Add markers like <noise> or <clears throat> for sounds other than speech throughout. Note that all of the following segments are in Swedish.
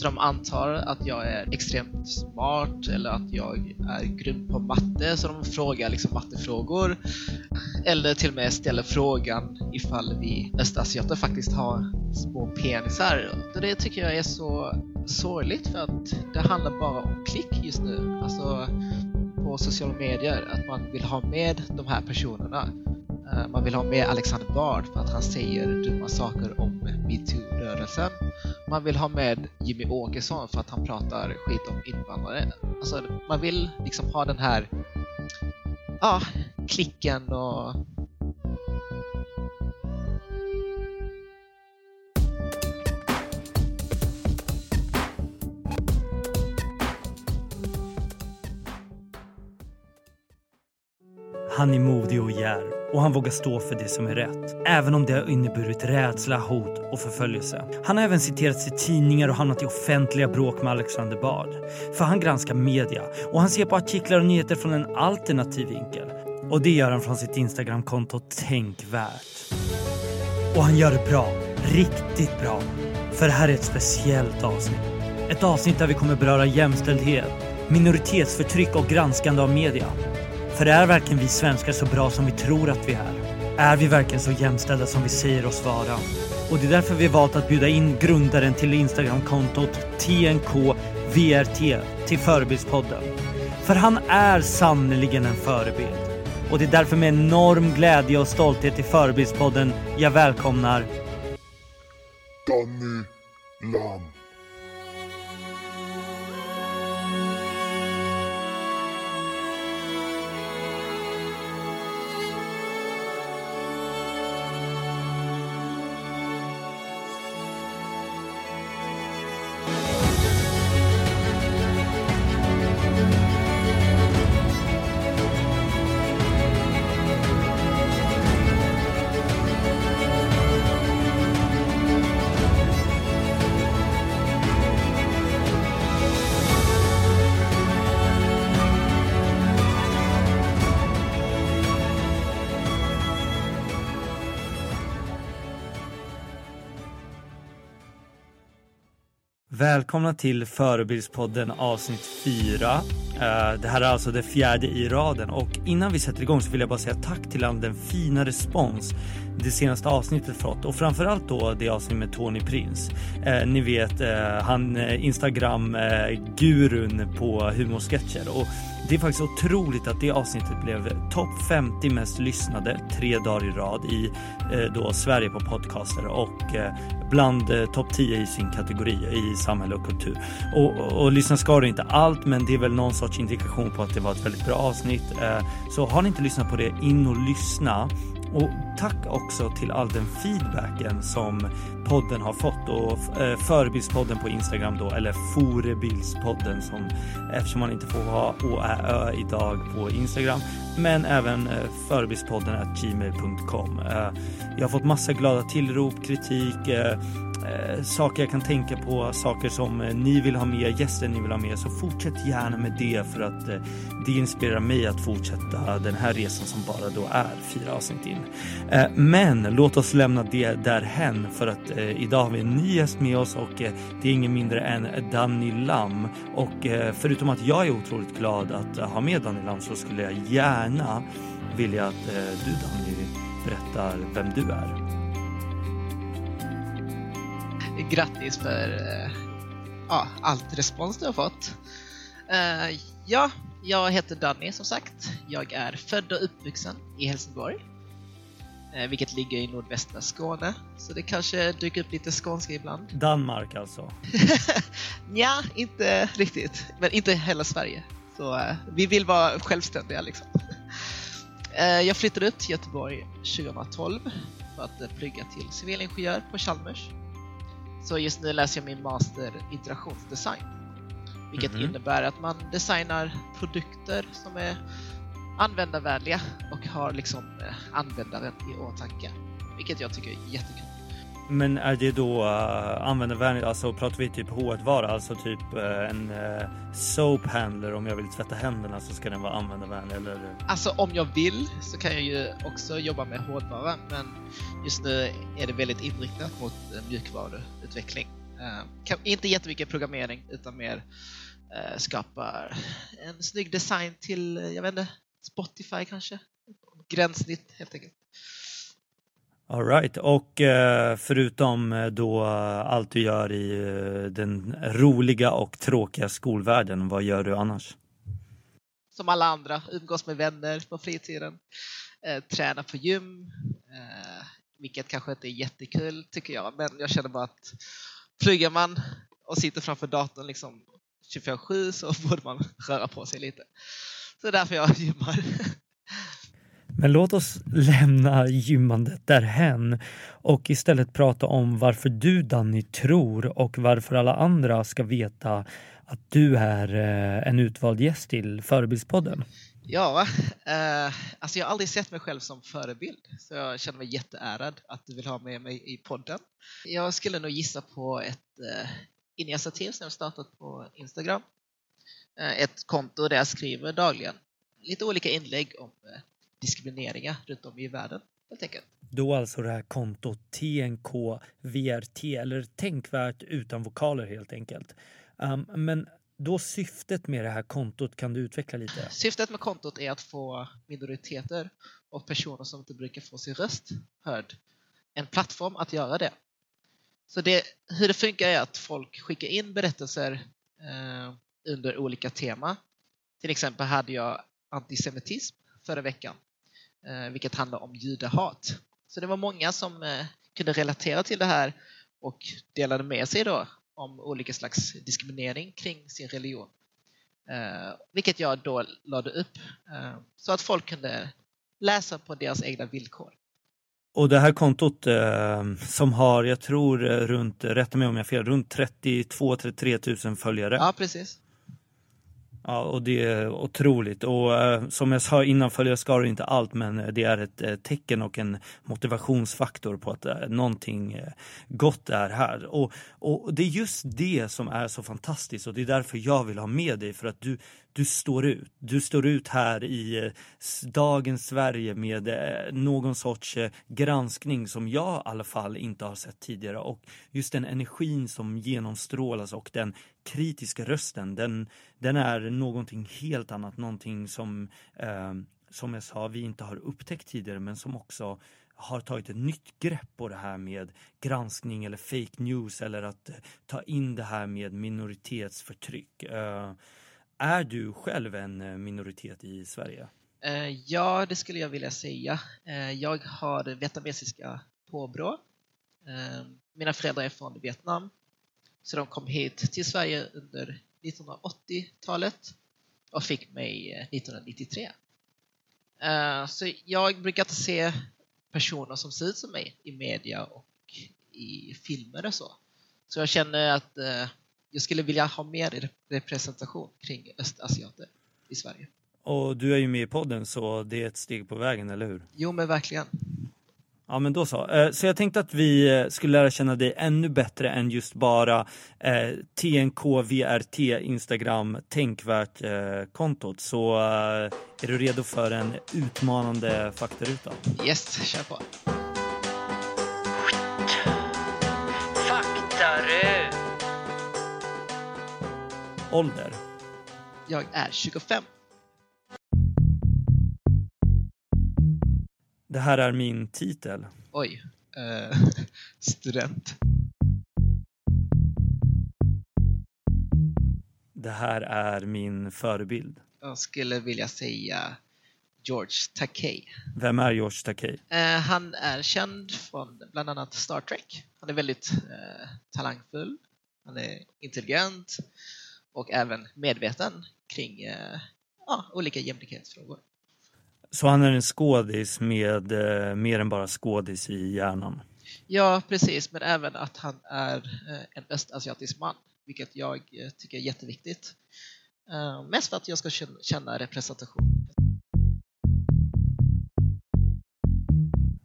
Så de antar att jag är extremt smart eller att jag är grym på matte, så de frågar liksom mattefrågor. Eller till och med ställer frågan ifall vi östasiater faktiskt har små penisar. Och det tycker jag är så sorgligt för att det handlar bara om klick just nu. Alltså på sociala medier, att man vill ha med de här personerna. Eh, man vill ha med Alexander Bard för att han säger dumma saker om metoo-rörelsen. Man vill ha med Jimmy Åkesson för att han pratar skit om invandrare. Alltså, man vill liksom ha den här ja, klicken och Han är modig och djärv och han vågar stå för det som är rätt. Även om det har inneburit rädsla, hot och förföljelse. Han har även citerats i tidningar och hamnat i offentliga bråk med Alexander Bard. För han granskar media och han ser på artiklar och nyheter från en alternativ vinkel. Och det gör han från sitt Instagramkonto Tänkvärt. Och han gör det bra. Riktigt bra. För det här är ett speciellt avsnitt. Ett avsnitt där vi kommer beröra jämställdhet, minoritetsförtryck och granskande av media. För är verkligen vi svenskar så bra som vi tror att vi är? Är vi verkligen så jämställda som vi säger oss vara? Och det är därför vi valt att bjuda in grundaren till Instagramkontot TNKVRT till Förebildspodden. För han är sannerligen en förebild. Och det är därför med enorm glädje och stolthet i Förebildspodden jag välkomnar Danny Lam. Välkomna till Förebildspodden avsnitt 4. Eh, det här är alltså det fjärde i raden och innan vi sätter igång så vill jag bara säga tack till all den fina respons det senaste avsnittet fått och framförallt då det avsnitt med Tony Prins. Eh, Ni vet eh, han eh, Instagram-gurun eh, på humorsketcher och det är faktiskt otroligt att det avsnittet blev topp 50 mest lyssnade tre dagar i rad i eh, då Sverige på podcaster och eh, bland eh, topp 10 i sin kategori i samhälle och kultur. Och, och, och lyssna ska du inte allt men det är väl någon sorts indikation på att det var ett väldigt bra avsnitt. Eh, så har ni inte lyssnat på det, in och lyssna. Och tack också till all den feedbacken som podden har fått och eh, Förebildspodden på Instagram då eller Forebildspodden som eftersom man inte får ha å, ä, ö idag på Instagram men även eh, förebildspodden gmail.com. Eh, jag har fått massa glada tillrop, kritik, eh, saker jag kan tänka på, saker som eh, ni vill ha med, gäster ni vill ha med, så fortsätt gärna med det för att eh, det inspirerar mig att fortsätta den här resan som bara då är fyra avsnitt in. Eh, men låt oss lämna det därhen för att eh, idag har vi en ny gäst med oss och eh, det är ingen mindre än Danny Lam. Och förutom att jag är otroligt glad att ha med Danny Lam så skulle jag gärna vilja att du Danny berättar vem du är. Grattis för uh, ja, allt respons du har fått. Uh, ja, jag heter Danny som sagt. Jag är född och uppvuxen i Helsingborg. Uh, vilket ligger i nordvästra Skåne. Så det kanske dyker upp lite skånska ibland. <laughs> Danmark alltså? ja, inte riktigt. Men inte heller Sverige. Så vi vill vara självständiga liksom. Jag flyttade upp till Göteborg 2012 för att plugga till civilingenjör på Chalmers. Så just nu läser jag min master interaktionsdesign. Vilket mm -hmm. innebär att man designar produkter som är användarvänliga och har liksom eh, användaren i åtanke. Vilket jag tycker är jättekul. Men är det då uh, användarvänligt, alltså pratar vi typ H1-vara, alltså typ uh, en uh, soap handler om jag vill tvätta händerna så ska den vara användarvänlig eller? Alltså om jag vill så kan jag ju också jobba med hårdvara men just nu är det väldigt inriktat mot mjukvaruutveckling. Uh, inte jättemycket programmering utan mer uh, skapa en snygg design till, jag vet inte, Spotify kanske? Gränssnitt helt enkelt. Alright, och eh, förutom eh, då allt du gör i eh, den roliga och tråkiga skolvärlden, vad gör du annars? Som alla andra, umgås med vänner på fritiden, eh, träna på gym, vilket kanske inte är jättekul tycker jag, men jag känner bara att flyger man och sitter framför datorn liksom 24-7 så <laughs> borde man röra på sig lite. Så det är därför jag gymmar. <laughs> Men låt oss lämna gymmandet därhen och istället prata om varför du Danny tror och varför alla andra ska veta att du är eh, en utvald gäst till Förebildspodden. Ja, eh, alltså jag har aldrig sett mig själv som förebild så jag känner mig jätteärad att du vill ha med mig i podden. Jag skulle nog gissa på ett eh, initiativ som jag startat på Instagram. Eh, ett konto där jag skriver dagligen lite olika inlägg om eh, diskrimineringar runt om i världen helt enkelt. Då alltså det här kontot TNK VRT eller tänkvärt utan vokaler helt enkelt. Um, men då syftet med det här kontot, kan du utveckla lite? Syftet med kontot är att få minoriteter och personer som inte brukar få sin röst hörd en plattform att göra det. Så det, hur det funkar är att folk skickar in berättelser eh, under olika tema. Till exempel hade jag antisemitism förra veckan vilket handlar om judehat. Så det var många som eh, kunde relatera till det här och delade med sig då om olika slags diskriminering kring sin religion. Eh, vilket jag då lade upp så att folk kunde läsa på deras egna villkor. Och det här kontot eh, som har, jag tror runt, rätta mig om jag har fel, runt 32-33 000 följare. Ja, precis. Ja, och det är otroligt. Och eh, som jag sa innan följer är inte allt, men eh, det är ett eh, tecken och en motivationsfaktor på att eh, någonting eh, gott är här. Och, och det är just det som är så fantastiskt och det är därför jag vill ha med dig för att du, du står ut. Du står ut här i eh, dagens Sverige med eh, någon sorts eh, granskning som jag i alla fall inte har sett tidigare och just den energin som genomstrålas och den kritiska rösten, den, den är någonting helt annat, någonting som eh, som jag sa, vi inte har upptäckt tidigare men som också har tagit ett nytt grepp på det här med granskning eller fake news eller att ta in det här med minoritetsförtryck. Är du själv en eh, minoritet i Sverige? Eh, ja, det skulle jag vilja säga. Eh, jag har vietnamesiska påbrå. Mina föräldrar är från Vietnam. Så de kom hit till Sverige under 1980-talet och fick mig 1993. Så jag brukar inte se personer som ser ut som mig i media och i filmer och så. Så jag känner att jag skulle vilja ha mer representation kring östasiater i Sverige. Och du är ju med i podden så det är ett steg på vägen, eller hur? Jo, men verkligen. Ja men då så. Eh, Så jag tänkte att vi eh, skulle lära känna dig ännu bättre än just bara eh, TNKVRT Instagram tänkvärt eh. Så eh, är du redo för en utmanande faktaruta? Yes, kör på. Ålder? Jag är 25. Det här är min titel. Oj. Eh, <laughs> student. Det här är min förebild. Jag skulle vilja säga George Takei. Vem är George Takei? Eh, han är känd från bland annat Star Trek. Han är väldigt eh, talangfull, han är intelligent och även medveten kring eh, ja, olika jämlikhetsfrågor. Så han är en skådis med eh, mer än bara skådis i hjärnan. Ja, precis, men även att han är eh, en östasiatisk man, vilket jag eh, tycker är jätteviktigt. Mest för att jag ska känna- känna representation.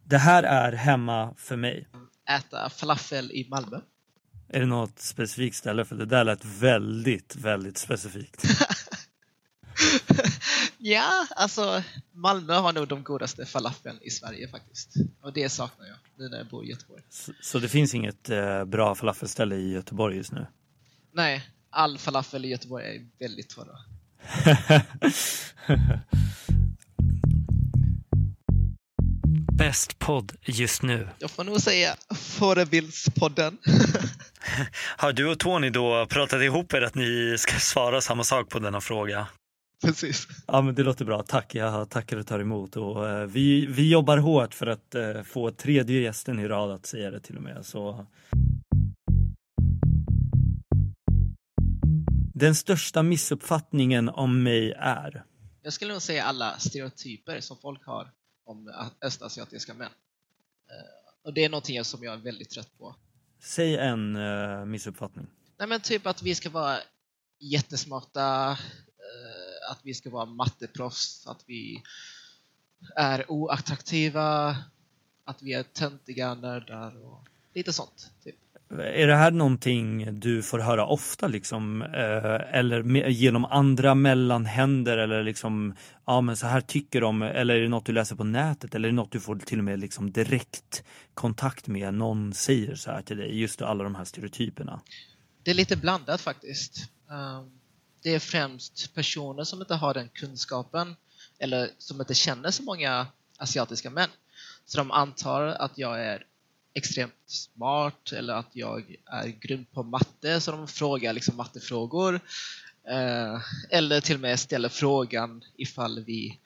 Det här är hemma för mig. Äta falafel i Malmö. Är det något specifikt ställe? För det där lät väldigt, väldigt specifikt. <laughs> Ja, alltså Malmö har nog de godaste falafeln i Sverige faktiskt. Och det saknar jag nu när jag bor i Göteborg. Så, så det finns inget eh, bra falafelställe i Göteborg just nu? Nej, all falafel i Göteborg är väldigt torra. <laughs> Bäst podd just nu. <laughs> Jag får nog säga Förebildspodden. <laughs> Har du och Tony då pratat ihop er att ni ska svara samma sak på denna fråga? Precis. Ja men det låter bra, tack. Jag tackar och tar emot. Och, eh, vi, vi jobbar hårt för att eh, få tredje gästen i rad att säga det till och med. Så... Den största missuppfattningen om mig är? Jag skulle nog säga alla stereotyper som folk har om östasiatiska män. Eh, Och det är någonting som jag är väldigt trött på. Säg en eh, missuppfattning. Nej men typ att vi ska vara jättesmarta, eh, att vi ska vara matteproffs, att vi är oattraktiva, att vi är töntiga nördar och lite sånt. Typ. Är det här någonting du får höra ofta liksom? Eh, eller genom andra mellanhänder eller liksom, ja men så här tycker de, eller är det något du läser på nätet eller är det något du får till och med liksom direkt kontakt med? Någon säger så här till dig, just alla de här stereotyperna. Det är lite blandat faktiskt. Ehm, det är främst personer som inte har den kunskapen eller som inte känner så många asiatiska män. Så de antar att jag är extremt smart eller att jag är grym på matte så de frågar liksom mattefrågor. Eh, Eller till och med ställer frågan ifall vi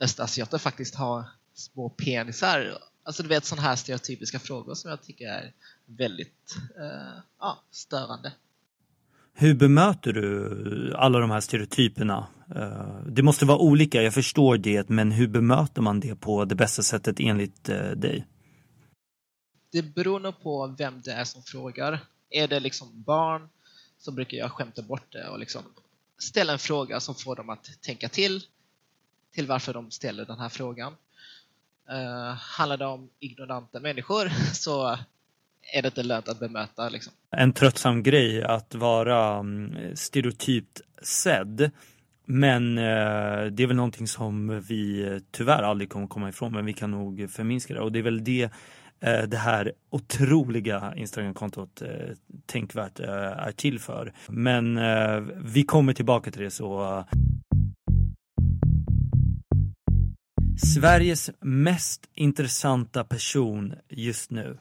östasiater faktiskt har små penisar. Alltså du vet sådana här stereotypiska frågor som jag tycker är väldigt eh, ja, störande. Hur bemöter du alla de här stereotyperna? Eh, det måste vara olika, jag förstår det, men hur bemöter man det på det bästa sättet enligt eh, dig? Det beror nog på vem det är som frågar. Är det liksom barn så brukar jag skämta bort det och liksom ställa en fråga som får dem att tänka till till varför de ställer den här frågan. Uh, handlar det om ignoranta människor <laughs> så är det inte lönt att bemöta. Liksom. en tröttsam grej att vara mm, stereotypt sedd. Men eh, det är väl någonting som vi tyvärr aldrig kommer komma ifrån, men vi kan nog förminska det. Och det är väl det Eh, det här otroliga Instagram-kontot eh, Tänkvärt eh, är till för. Men eh, vi kommer tillbaka till det så Sveriges mest intressanta person just nu.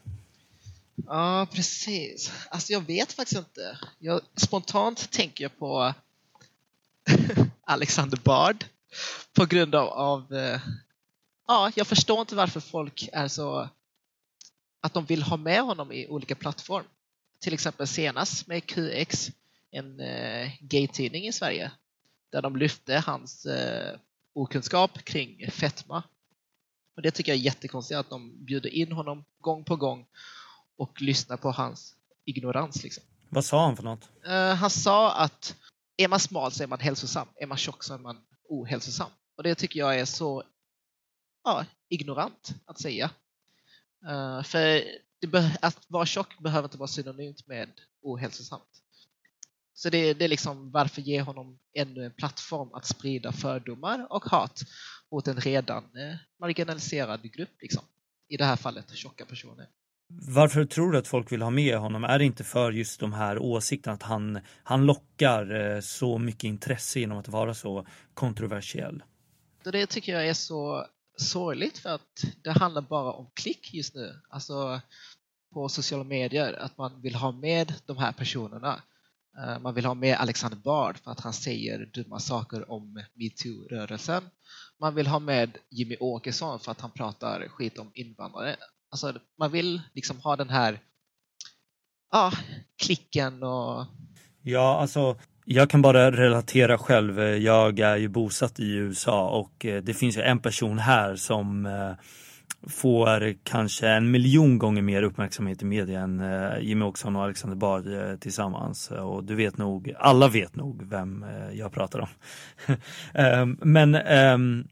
Ja, precis. Alltså jag vet faktiskt inte. Jag, spontant tänker jag på <laughs> Alexander Bard på grund av, av ja, jag förstår inte varför folk är så att de vill ha med honom i olika plattform. Till exempel senast med QX, en eh, gay-tidning i Sverige, där de lyfte hans eh, okunskap kring fetma. Och det tycker jag är jättekonstigt att de bjuder in honom gång på gång och lyssnar på hans ignorans. Liksom. Vad sa han för något? Eh, han sa att är man smal så är man hälsosam, är man tjock så är man ohälsosam. Och det tycker jag är så ja, ignorant att säga. Uh, för att vara tjock behöver inte vara synonymt med ohälsosamt. Så det, det är liksom varför ge honom ännu en plattform att sprida fördomar och hat mot en redan eh, marginaliserad grupp. Liksom. I det här fallet tjocka personer. Varför tror du att folk vill ha med honom? Är det inte för just de här åsikterna att han, han lockar eh, så mycket intresse genom att vara så kontroversiell? Det tycker jag är så sorgligt för att det handlar bara om klick just nu. Alltså på sociala medier, att man vill ha med de här personerna. Eh, man vill ha med Alexander Bard för att han säger dumma saker om metoo-rörelsen. Man vill ha med Jimmy Åkesson för att han pratar skit om invandrare. Alltså, man vill liksom ha den här ja, klicken och... Ja, alltså jag kan bara relatera själv. Jag är ju bosatt i USA och eh, det finns ju en person här som eh, får kanske en miljon gånger mer uppmärksamhet i media än Jimmie Jimmy Åkesson och Alexander Bard tillsammans. Och du vet nog, alla vet nog vem jag pratar om. <laughs> Ehm, men ehm,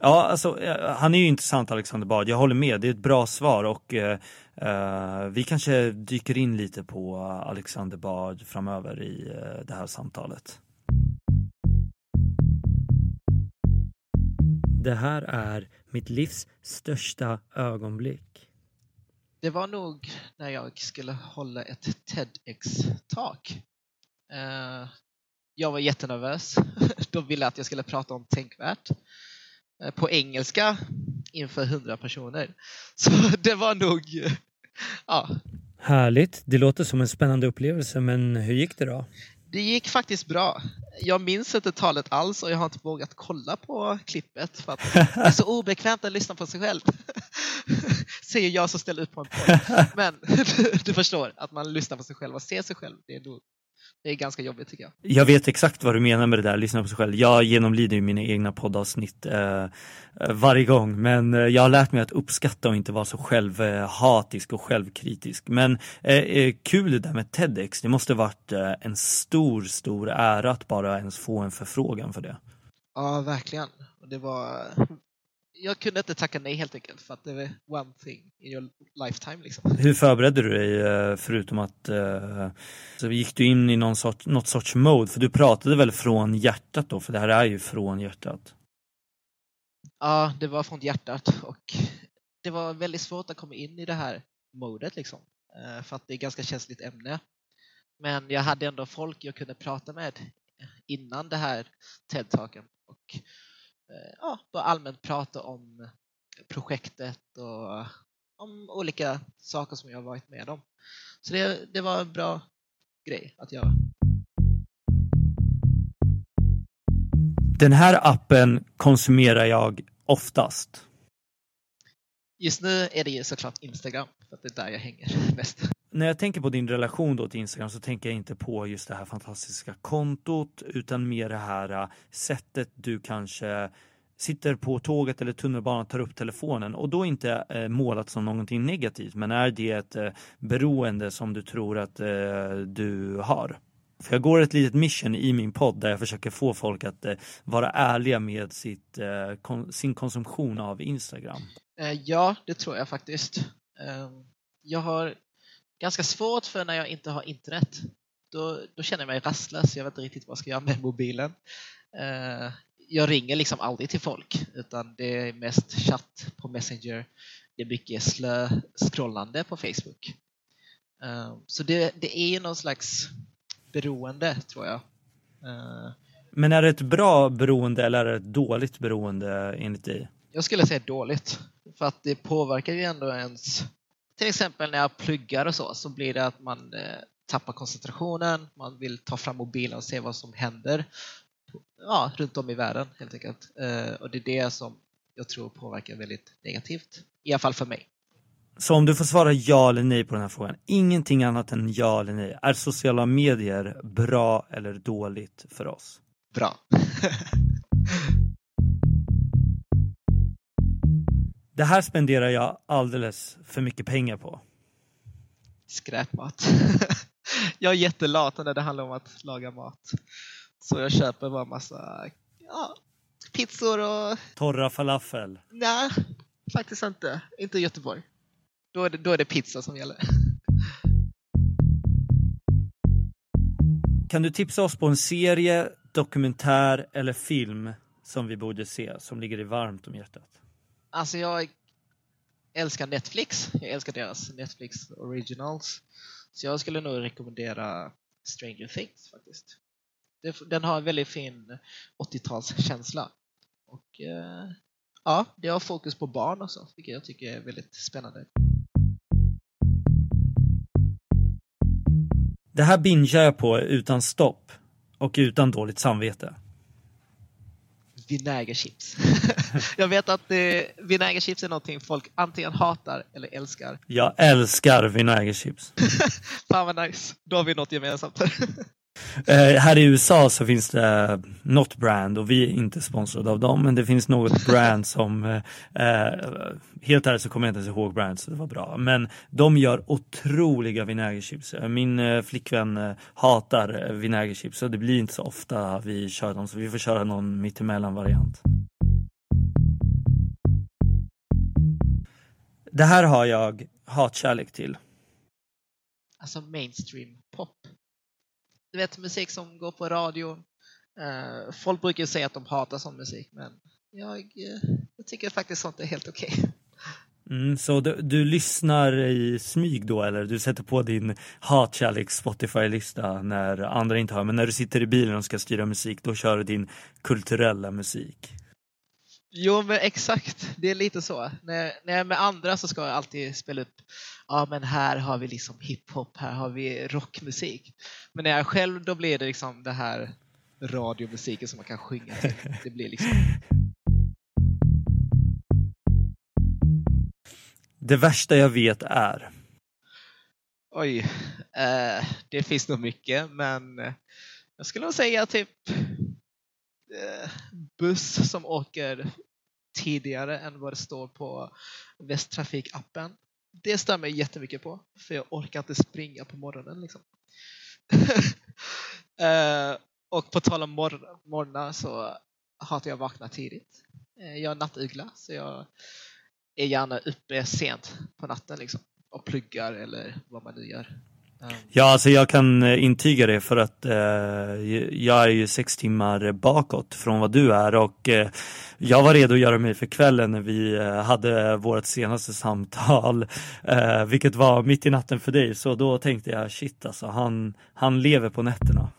Ja, alltså han är ju intressant Alexander Bard. Jag håller med, det är ett bra svar och uh, vi kanske dyker in lite på Alexander Bard framöver i uh, det här samtalet. Det här är mitt livs största ögonblick. Det var nog när jag skulle hålla ett TEDx-tak. Uh, jag var jättenervös. <laughs> De ville att jag skulle prata om tänkvärt. Eh, på engelska inför hundra personer. <laughs> Så det var nog, <laughs> ja. Härligt. Det låter som en spännande upplevelse, men hur gick det då? Det gick faktiskt bra. Jag minns inte talet alls och jag har inte vågat kolla på klippet för att <laughs> det är så obekvämt att lyssna på sig själv. <laughs> Säger jag som ställer upp på en podd. Men du förstår, att man lyssnar på sig själv och ser sig själv, det är nog det är ganska jobbigt tycker jag. Jag vet exakt vad du menar med det där, lyssna på sig själv. Jag genomlider ju mina egna poddavsnitt eh, eh, varje gång, men eh, jag har lärt mig att uppskatta och inte vara så självhatisk och självkritisk. Men eh, eh kul det där med TEDx, det måste varit en stor, stor ära att bara ens få en förfrågan för det. Ja, verkligen. Det var jag kunde inte tacka nej helt enkelt för att det var one thing in your lifetime. Liksom. Hur förberedde du dig eh, förutom att uh, så gick du in i någon sorts, något sorts mode? För du pratade väl från hjärtat då? För det här är ju från hjärtat. Ja, det var från hjärtat och det var väldigt svårt att komma in i det här modet liksom. Uh, för att det är ett ganska känsligt ämne. Men jag hade ändå folk jag kunde prata med innan det här. Och Eh, ja, bara allmänt prata om projektet och om olika saker som jag varit med om. Så det, det var en bra grej att göra. Den här appen konsumerar jag oftast. Just nu är det ju såklart Instagram, för att det är där jag hänger <laughs> mest. När jag tänker på din relation då till Instagram så tänker jag inte på just det här fantastiska kontot utan mer det här äh, sättet du kanske sitter på tåget eller tunnelbanan och tar upp telefonen och då inte eh, målat som någonting negativt men är det ett eh, beroende som du tror att eh, du har? För jag går ett litet mission i min podd där jag försöker få folk att eh, vara ärliga med sitt, eh, kon sin konsumtion av Instagram. Eh, ja, det tror jag faktiskt. Ehm, jag har ganska svårt för när jag inte har internet. Då, då känner jag mig rastlös, jag vet inte riktigt vad jag ska göra med mobilen. Eh, jag ringer liksom aldrig till folk utan det är mest chatt på Messenger. Det är mycket slö scrollande på Facebook. Ehm, så det, det är någon slags beroende tror jag. Ehm, Men är det ett bra beroende eller är det ett dåligt beroende enligt dig? Jag skulle säga dåligt. För att det påverkar ju ändå ens till exempel när jag pluggar och så, så blir det att man eh, tappar koncentrationen, man vill ta fram mobilen och se vad som händer ja, runt om i världen helt enkelt. Eh, och det är det som jag tror påverkar väldigt negativt, i alla fall för mig. Så om du får svara ja eller nej på den här frågan, ingenting annat än ja eller nej. Är sociala medier bra eller dåligt för oss? Bra. <laughs> Det här spenderar jag alldeles för mycket pengar på. Skräpmat. <laughs> jag är jättelat när det handlar om att laga mat. Så jag köper bara massa ja, pizzor och... Torra falafel? Nej, faktiskt inte. Inte i Göteborg. då är det, då är det pizza som gäller. Kan du tipsa oss på en serie, dokumentär eller film som vi borde se, som ligger dig varmt om hjärtat? Alltså jag älskar Netflix. Jag älskar deras Netflix originals. Så jag skulle nog rekommendera Stranger Things faktiskt. Den har en väldigt fin 80-talskänsla. Och eh, ja, det har fokus på barn också, vilket jag tycker är väldigt spännande. Det här bingar jag på utan stopp och utan dåligt samvete. Vinägerchips. <laughs> jag vet att eh, vinägerchips är någonting folk antingen hatar eller älskar. Jag älskar vinägerchips. <laughs> Fan vad nice. Då har vi något gemensamt. <laughs> Eh, här i USA så finns det något brand och vi är inte sponsrade av dem men det finns något <laughs> brand som eh, eh, helt ärligt så kommer jag inte ens ihåg brand så det var bra men de gör otroliga vinägerchips. Min eh, flickvän eh, hatar vinägerchips så det blir inte så ofta vi kör dem så vi får köra någon mittemellan variant. Det här har jag hatkärlek till. Alltså mainstream pop du vet musik som går på radio. Uh, folk brukar säga att de hatar sån musik men jag, uh, jag tycker faktiskt sånt är helt okej. Okay. Mm, så du, du, lyssnar i smyg då eller du sätter på din hatkärlek Spotify-lista när andra inte hör men när du sitter i bilen och ska styra musik då kör du din kulturella musik? Jo men exakt, det är lite så. När, när jag är med andra så ska jag alltid spela upp, ja men här har vi liksom hiphop, här har vi rockmusik. Men när jag är själv då blir det liksom det här radiomusiken som man kan sjunga till. Det blir liksom... Det värsta jag vet är? Oj, eh, det finns nog mycket men jag skulle nog säga typ eh, buss som åker tidigare än vad det står på Västtrafik-appen. Det stör mig jättemycket på, för jag orkar inte springa på morgonen. Liksom. uh, <laughs> och på tal om mor morgnar så hatar jag att vakna tidigt. Uh, jag är nattugla, så jag är gärna uppe sent på natten liksom, och pluggar eller vad man nu gör. Ja, alltså jag kan eh, intyga det för att eh, jag är ju sex timmar bakåt från vad du är och eh, jag var redo att göra mig för kvällen när vi eh, hade vårt senaste samtal, <laughs> eh, vilket var mitt i natten för dig. Så då tänkte jag shit alltså, han, han lever på nätterna.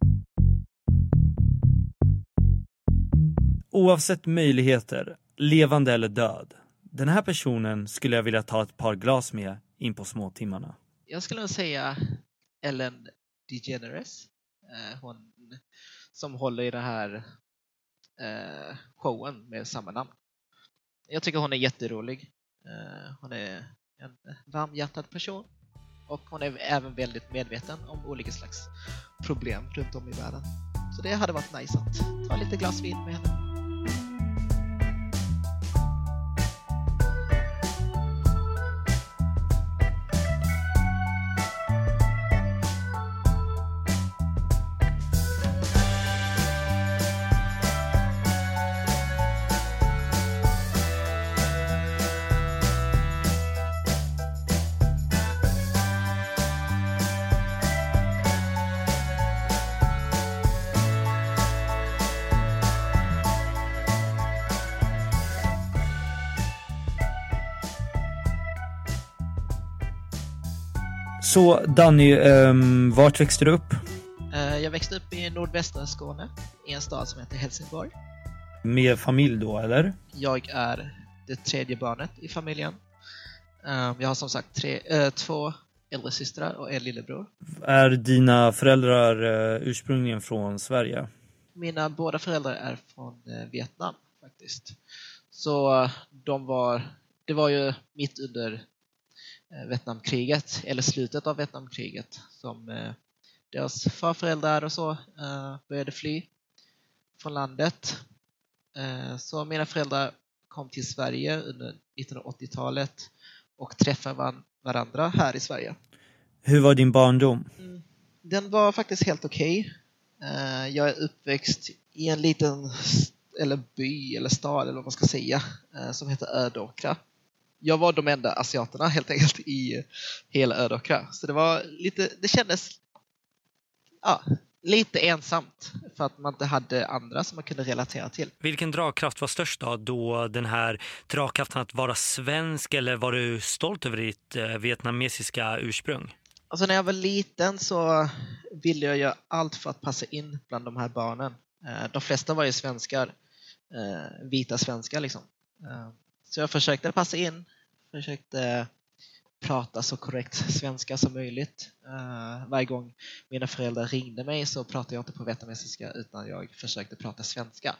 Oavsett möjligheter, levande eller död, den här personen skulle jag vilja ta ett par glas med in på småtimmarna. Jag skulle nog säga Ellen DeGeneres. Eh, hon som håller i den här eh, showen med samma namn. Jag tycker hon är jätterolig. Eh, hon är en varmhjärtad person och hon är även väldigt medveten om olika slags problem runt om i världen. Så det hade varit nice att ta lite glas vin med henne. Så Danny, um, vart växte du upp? Uh, jag växte upp i nordvästra Skåne, i en stad som heter Helsingborg. Med familj då, eller? Jag är det tredje barnet i familjen. Um, jag har som sagt tre, uh, två äldre systrar och en lillebror. Är dina föräldrar uh, ursprungligen från Sverige? Mina båda föräldrar är från Vietnam faktiskt. Så de var, det var ju mitt under Eh, Vietnamkriget, eller slutet av Vietnamkriget, som eh, deras farföräldrar och så eh, började fly från landet. Så mina föräldrar kom till Sverige under 1980-talet och träffade varandra här i Sverige. Hur var din barndom? Mm, den var faktiskt helt okej. Okay. Jag är uppväxt i en liten eller by eller stad eller vad man ska säga som heter Ödåkra jag var de enda asiaterna helt enkelt i hela Ödåkra. Så det var lite, det kändes ja, lite ensamt för att man inte hade andra som man kunde relatera till. Vilken dragkraft var störst då? då den här dragkraften att vara svensk eller var du stolt över ditt eh, vietnamesiska ursprung? Alltså när jag var liten så ville jag göra allt för att passa in bland de här barnen. Eh, de flesta var ju svenskar, eh, vita svenskar liksom. Så jag försökte passa in, försökte prata så korrekt svenska som möjligt. Varje gång mina föräldrar ringde mig så pratade jag inte på vietnamesiska utan jag försökte prata svenska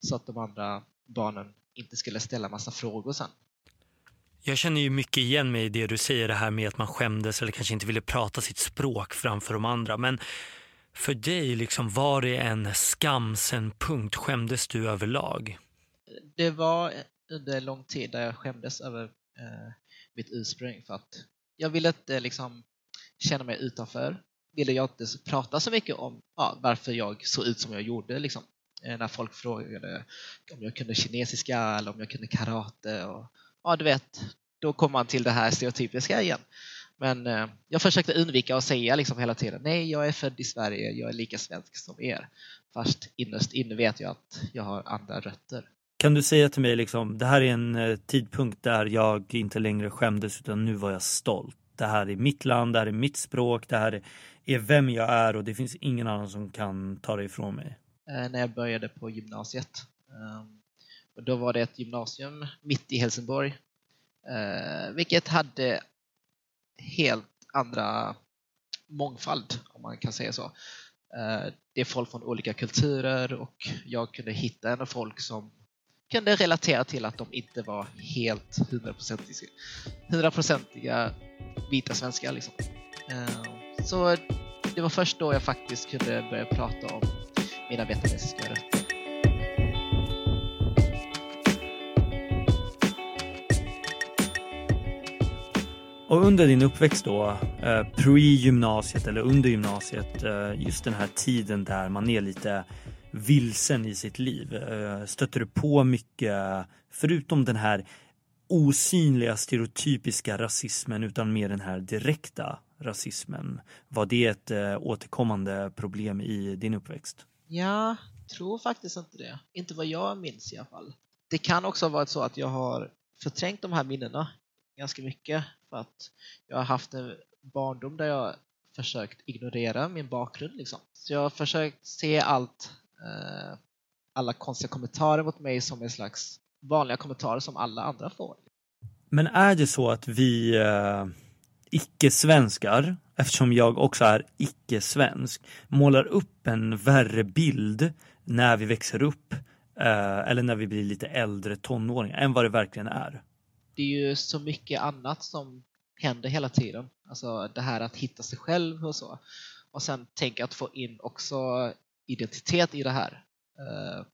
så att de andra barnen inte skulle ställa massa frågor sen. Jag känner ju mycket igen mig i det du säger, det här med att man skämdes eller kanske inte ville prata sitt språk framför de andra. Men för dig, liksom, var det en skamsen punkt? Skämdes du överlag? Det var under lång tid där jag skämdes över eh, mitt ursprung för att jag ville inte liksom känna mig utanför. Ville jag inte prata så mycket om ja, varför jag såg ut som jag gjorde. Liksom. Eh, när folk frågade om jag kunde kinesiska eller om jag kunde karate. Och, ja, du vet, då kommer man till det här stereotypiska igen. Men eh, jag försökte undvika att säga liksom hela tiden, nej jag är född i Sverige, jag är lika svensk som er. Fast innerst inne vet jag att jag har andra rötter. Kan du säga till mig, liksom, det här är en eh, tidpunkt där jag inte längre skämdes utan nu var jag stolt. Det här är mitt land, det här är mitt språk, det här är vem jag är och det finns ingen annan som kan ta det ifrån mig. Eh, när jag började på gymnasiet. Ehm, och då var det ett gymnasium mitt i Helsingborg eh, vilket hade helt andra mångfald, om man kan säga så. Det är folk från olika kulturer och jag kunde hitta en folk som kunde relatera till att de inte var helt hundraprocentiga, hundraprocentiga vita svenskar. Liksom. Eh, så det var först då jag faktiskt kunde börja prata om mina vietnamesiska rötter. Och under din uppväxt då, eh, pre-gymnasiet eller under gymnasiet, eh, just den här tiden där man är lite vilsen i sitt liv. Eh, stöter du på mycket, förutom den här osynliga stereotypiska rasismen utan mer den här direkta rasismen. Var det ett eh, återkommande problem i din uppväxt? Ja, tror faktiskt inte det. Inte vad jag minns i alla fall. Det kan också ha varit så att jag har förträngt de här minnena ganska mycket för att jag har haft en barndom där jag försökt ignorera min bakgrund. Liksom. Så jag har försökt se allt, alla konstiga kommentarer mot mig som en slags vanliga kommentarer som alla andra får. Men är det så att vi eh, icke-svenskar, eftersom jag också är icke-svensk, målar upp en värre bild när vi växer upp eh, eller när vi blir lite äldre tonåringar än vad det verkligen är? det är ju så mycket annat som händer hela tiden. Alltså det här att hitta sig själv och så. Och sen tänka att få in också identitet i det här. Eh,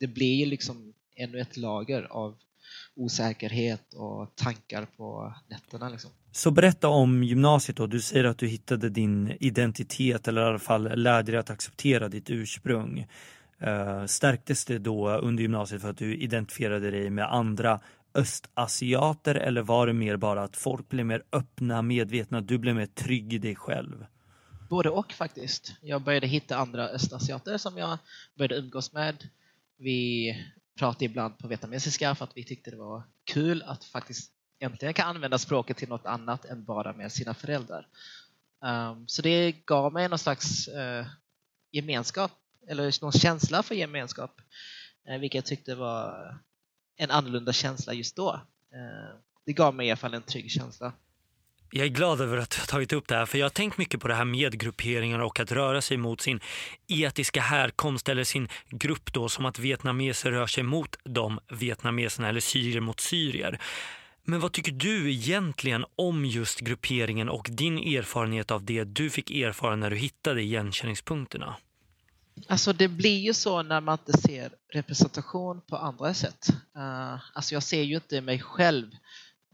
det blir ju liksom ännu ett lager av osäkerhet och tankar på nätterna. Liksom. Så berätta om gymnasiet då. Du säger att du hittade din identitet eller i alla fall lärde dig att acceptera ditt ursprung. Uh, stärktes det då under gymnasiet för att du identifierade dig med andra östasiater eller var det mer bara att folk blev mer öppna, medvetna, du blev mer trygg i dig själv? Både och faktiskt. Jag började hitta andra östasiater som jag började umgås med. Vi pratade ibland på vietnamesiska för att vi tyckte det var kul att faktiskt äntligen kan använda språket till något annat än bara med sina föräldrar. Um, så det gav mig någon slags uh, gemenskap, eller någon känsla för gemenskap, uh, vilket jag tyckte var en annorlunda känsla just då. Uh, det gav mig i alla fall en trygg känsla. Jag är glad över att du har tagit upp det här för jag har tänkt mycket på det här med grupperingar och att röra sig mot sin etiska härkomst eller sin grupp då som att vietnameser rör sig mot de vietnameserna eller syrier mot syrier. Men vad tycker du egentligen om just grupperingen och din erfarenhet av det du fick erfara när du hittade igenkänningspunkterna? Alltså det blir ju så när man inte ser representation på andra sätt. Uh, alltså jag ser ju inte mig själv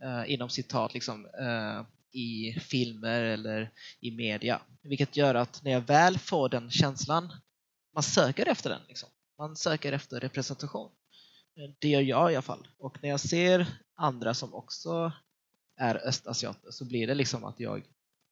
uh, inom citat liksom, uh, i filmer eller i media. Vilket gör att när jag väl får den känslan, man söker efter den. Liksom. Man söker efter representation. Det gör jag i alla fall. Och när jag ser andra som också är östasiater så blir det liksom att jag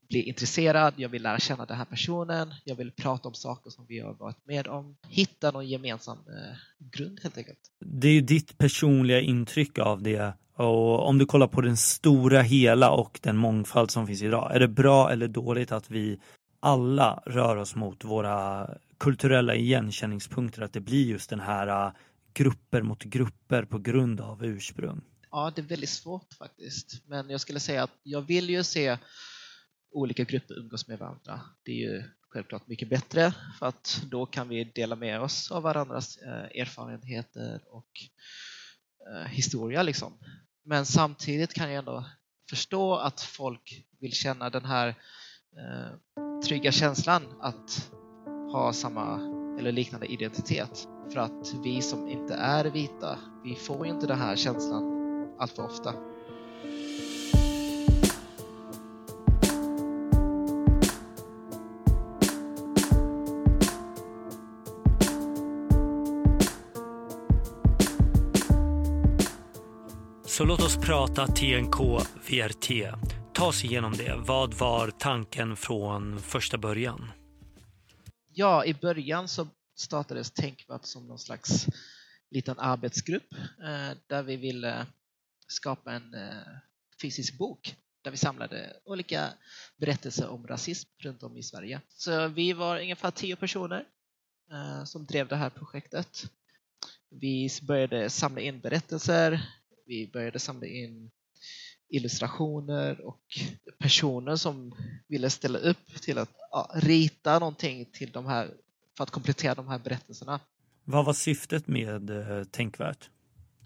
blir intresserad, jag vill lära känna den här personen, jag vill prata om saker som vi har varit med om. Hitta någon gemensam eh, grund helt enkelt. Det är ju ditt personliga intryck av det och om du kollar på den stora hela och den mångfald som finns idag, är det bra eller dåligt att vi alla rör oss mot våra kulturella igenkänningspunkter, att det blir just den här äh, grupper mot grupper på grund av ursprung? Ja, det är väldigt svårt faktiskt. Men jag skulle säga att jag vill ju se olika grupper umgås med varandra. Det är ju självklart mycket bättre för att då kan vi dela med oss av varandras eh, erfarenheter och eh, historia. Liksom. Men samtidigt kan jag ändå förstå att folk vill känna den här eh, trygga känslan att ha samma eller liknande identitet. För att vi som inte är vita, vi får ju inte den här känslan allt för ofta. Så låt oss prata TNK VRT. Ta oss igenom det. Vad var tanken från första början? Ja, i början så startades Tänkvärt som någon slags liten arbetsgrupp eh, där vi ville skapa en eh, fysisk bok där vi samlade olika berättelser om rasism runt om i Sverige. Så vi var ungefär tio personer eh, som drev det här projektet. Vi började samla in berättelser, vi började samla in illustrationer och personer som ville ställa upp till att ja, rita någonting till de här, för att komplettera de här berättelserna. Vad var syftet med eh, Tänkvärt?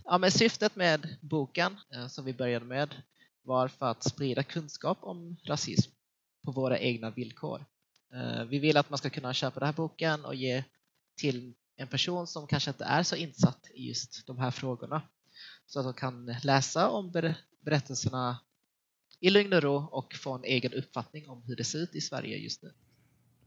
Ja, men syftet med boken eh, som vi började med var för att sprida kunskap om rasism på våra egna villkor. Eh, vi vill att man ska kunna köpa den här boken och ge till en person som kanske inte är så insatt i just de här frågorna så att de kan läsa om berättelserna i lugn och ro och få en egen uppfattning om hur det ser ut i Sverige just nu.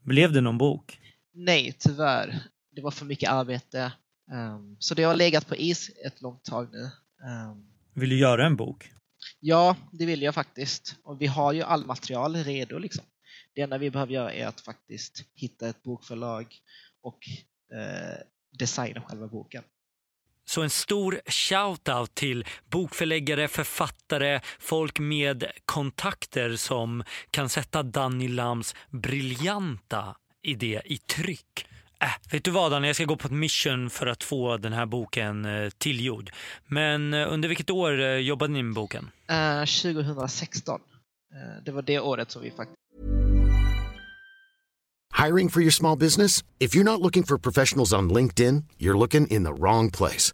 Blev det någon bok? Nej, tyvärr. Det var för mycket arbete. Um, så det har legat på is ett långt tag nu. Um, vill du göra en bok? Ja, det vill jag faktiskt. Och vi har ju all material redo. Liksom. Det enda vi behöver göra är att faktiskt hitta ett bokförlag och eh, designa själva boken. Så en stor shout-out till bokförläggare, författare, folk med kontakter som kan sätta Danny Lams briljanta idé i tryck. Äh, vet du vad Danny, jag ska gå på ett mission för att få den här boken eh, tillgjord. Men eh, under vilket år eh, jobbade ni med boken? Uh, 2016. Uh, det var det året som vi faktiskt Hiring for your small business? If you're not looking for professionals on LinkedIn, you're looking in the wrong place.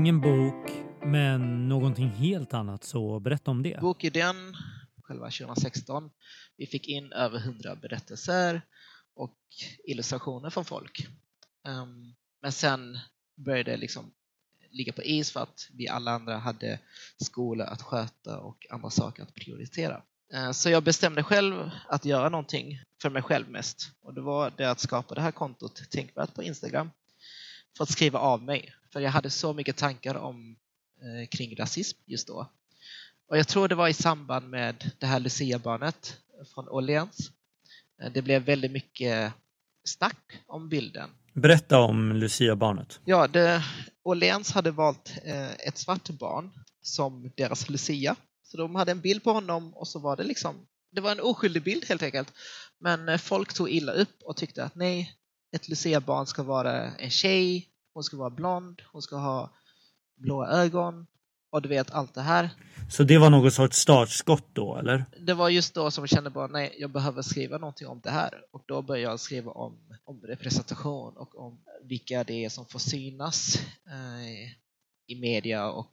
Ingen bok, Men någonting helt annat, så berätta om det. Bokidén, själva 2016, vi fick in över 100 berättelser och illustrationer från folk. Ehm, men sen började det liksom ligga på is för att vi alla andra hade skola att sköta och andra saker att prioritera. Ehm, så jag bestämde själv att göra någonting för mig själv mest och det var det att skapa det här kontot Tänkvärt på Instagram för att skriva av mig. För jag hade så mycket tankar om eh, kring rasism just då. Och jag tror det var i samband med det här Lucia-barnet från Åhléns. Eh, det blev väldigt mycket snack om bilden. Berätta om Lucia-barnet. Ja, det, hade valt eh, ett svart barn som deras Lucia. Så de hade en bild på honom och så var det liksom, det var en oskyldig bild helt enkelt. Men eh, folk tog illa upp och tyckte att nej, ett Lucia-barn ska vara en tjej, hon ska vara blond, hon ska ha blåa ögon och du vet allt det här. Så det var något sorts startskott då, eller? Det var just då som jag kände bara, nej, jag behöver skriva någonting om det här. Och då började jag skriva om, om representation och om vilka det är som får synas eh, i media och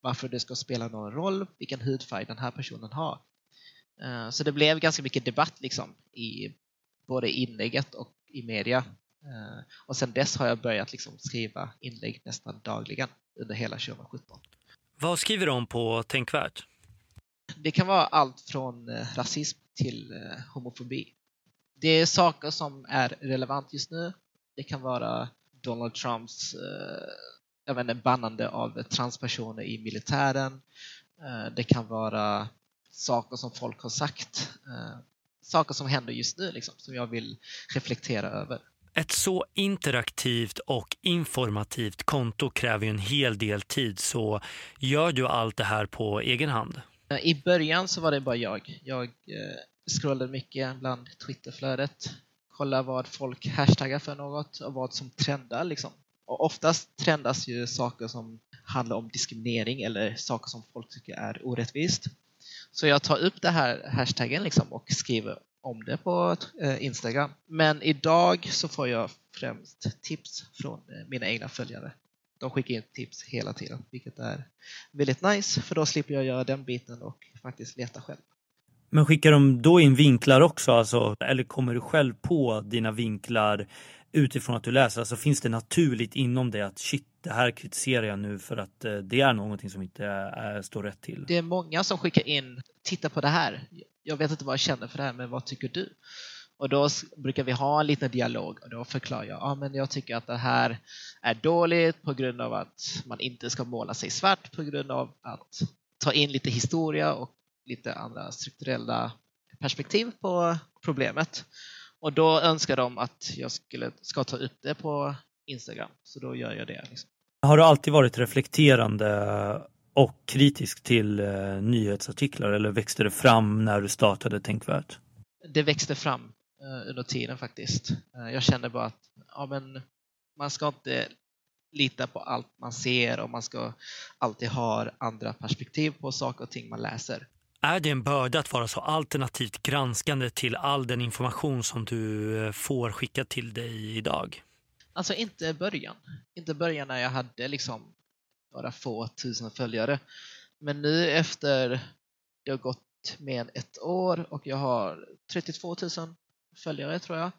varför det ska spela någon roll, vilken hudfärg den här personen har. Eh, så det blev ganska mycket debatt liksom i både inlägget och i media. Eh, och sen dess har jag börjat liksom skriva inlägg nästan dagligen under hela 2017. Vad skriver du om på Tänkvärt? Det kan vara allt från eh, rasism till eh, homofobi. Det är saker som är relevant just nu. Det kan vara Donald Trumps jag vet inte, bannande av transpersoner i militären. Det kan vara saker som folk har sagt. Saker som händer just nu liksom, som jag vill reflektera över. Ett så interaktivt och informativt konto kräver ju en hel del tid så gör du allt det här på egen hand? I början så var det bara jag. Jag eh, scrollade mycket bland Twitterflödet, kollade vad folk hashtaggar för något och vad som trendar liksom. Och oftast trendas ju saker som handlar om diskriminering eller saker som folk tycker är orättvist. Så jag tar upp den här hashtaggen liksom och skriver om det på eh, Instagram. Men idag så får jag främst tips från eh, mina egna följare. De skickar in tips hela tiden, vilket är väldigt nice för då slipper jag göra den biten och faktiskt leta själv. Men skickar de då in vinklar också, alltså, eller kommer du själv på dina vinklar utifrån att du läser? Alltså finns det naturligt inom dig att shit, det här kritiserar jag nu för att eh, det är någonting som inte är, står rätt till? Det är många som skickar in, titta på det här jag vet inte vad jag känner för det här, men vad tycker du? Och då brukar vi ha en liten dialog och då förklarar jag, ja men jag tycker att det här är dåligt på grund av att man inte ska måla sig svart på grund av att ta in lite historia och lite andra strukturella perspektiv på problemet. Och då önskar de att jag skulle, ska ta upp det på Instagram, så då gör jag det. Liksom. Har du alltid varit reflekterande och kritisk till eh, nyhetsartiklar eller växte det fram när du startade Tänkvärt? Det växte fram eh, under tiden faktiskt. Eh, jag kände bara att ja, men man ska inte lita på allt man ser och man ska alltid ha andra perspektiv på saker och ting man läser. Är det en börda att vara så alternativt granskande till all den information som du eh, får skicka till dig idag? Alltså inte början. Inte början när jag hade liksom några få tusen följare. Men nu efter det har gått mer än ett år och jag har 32 000 följare tror jag.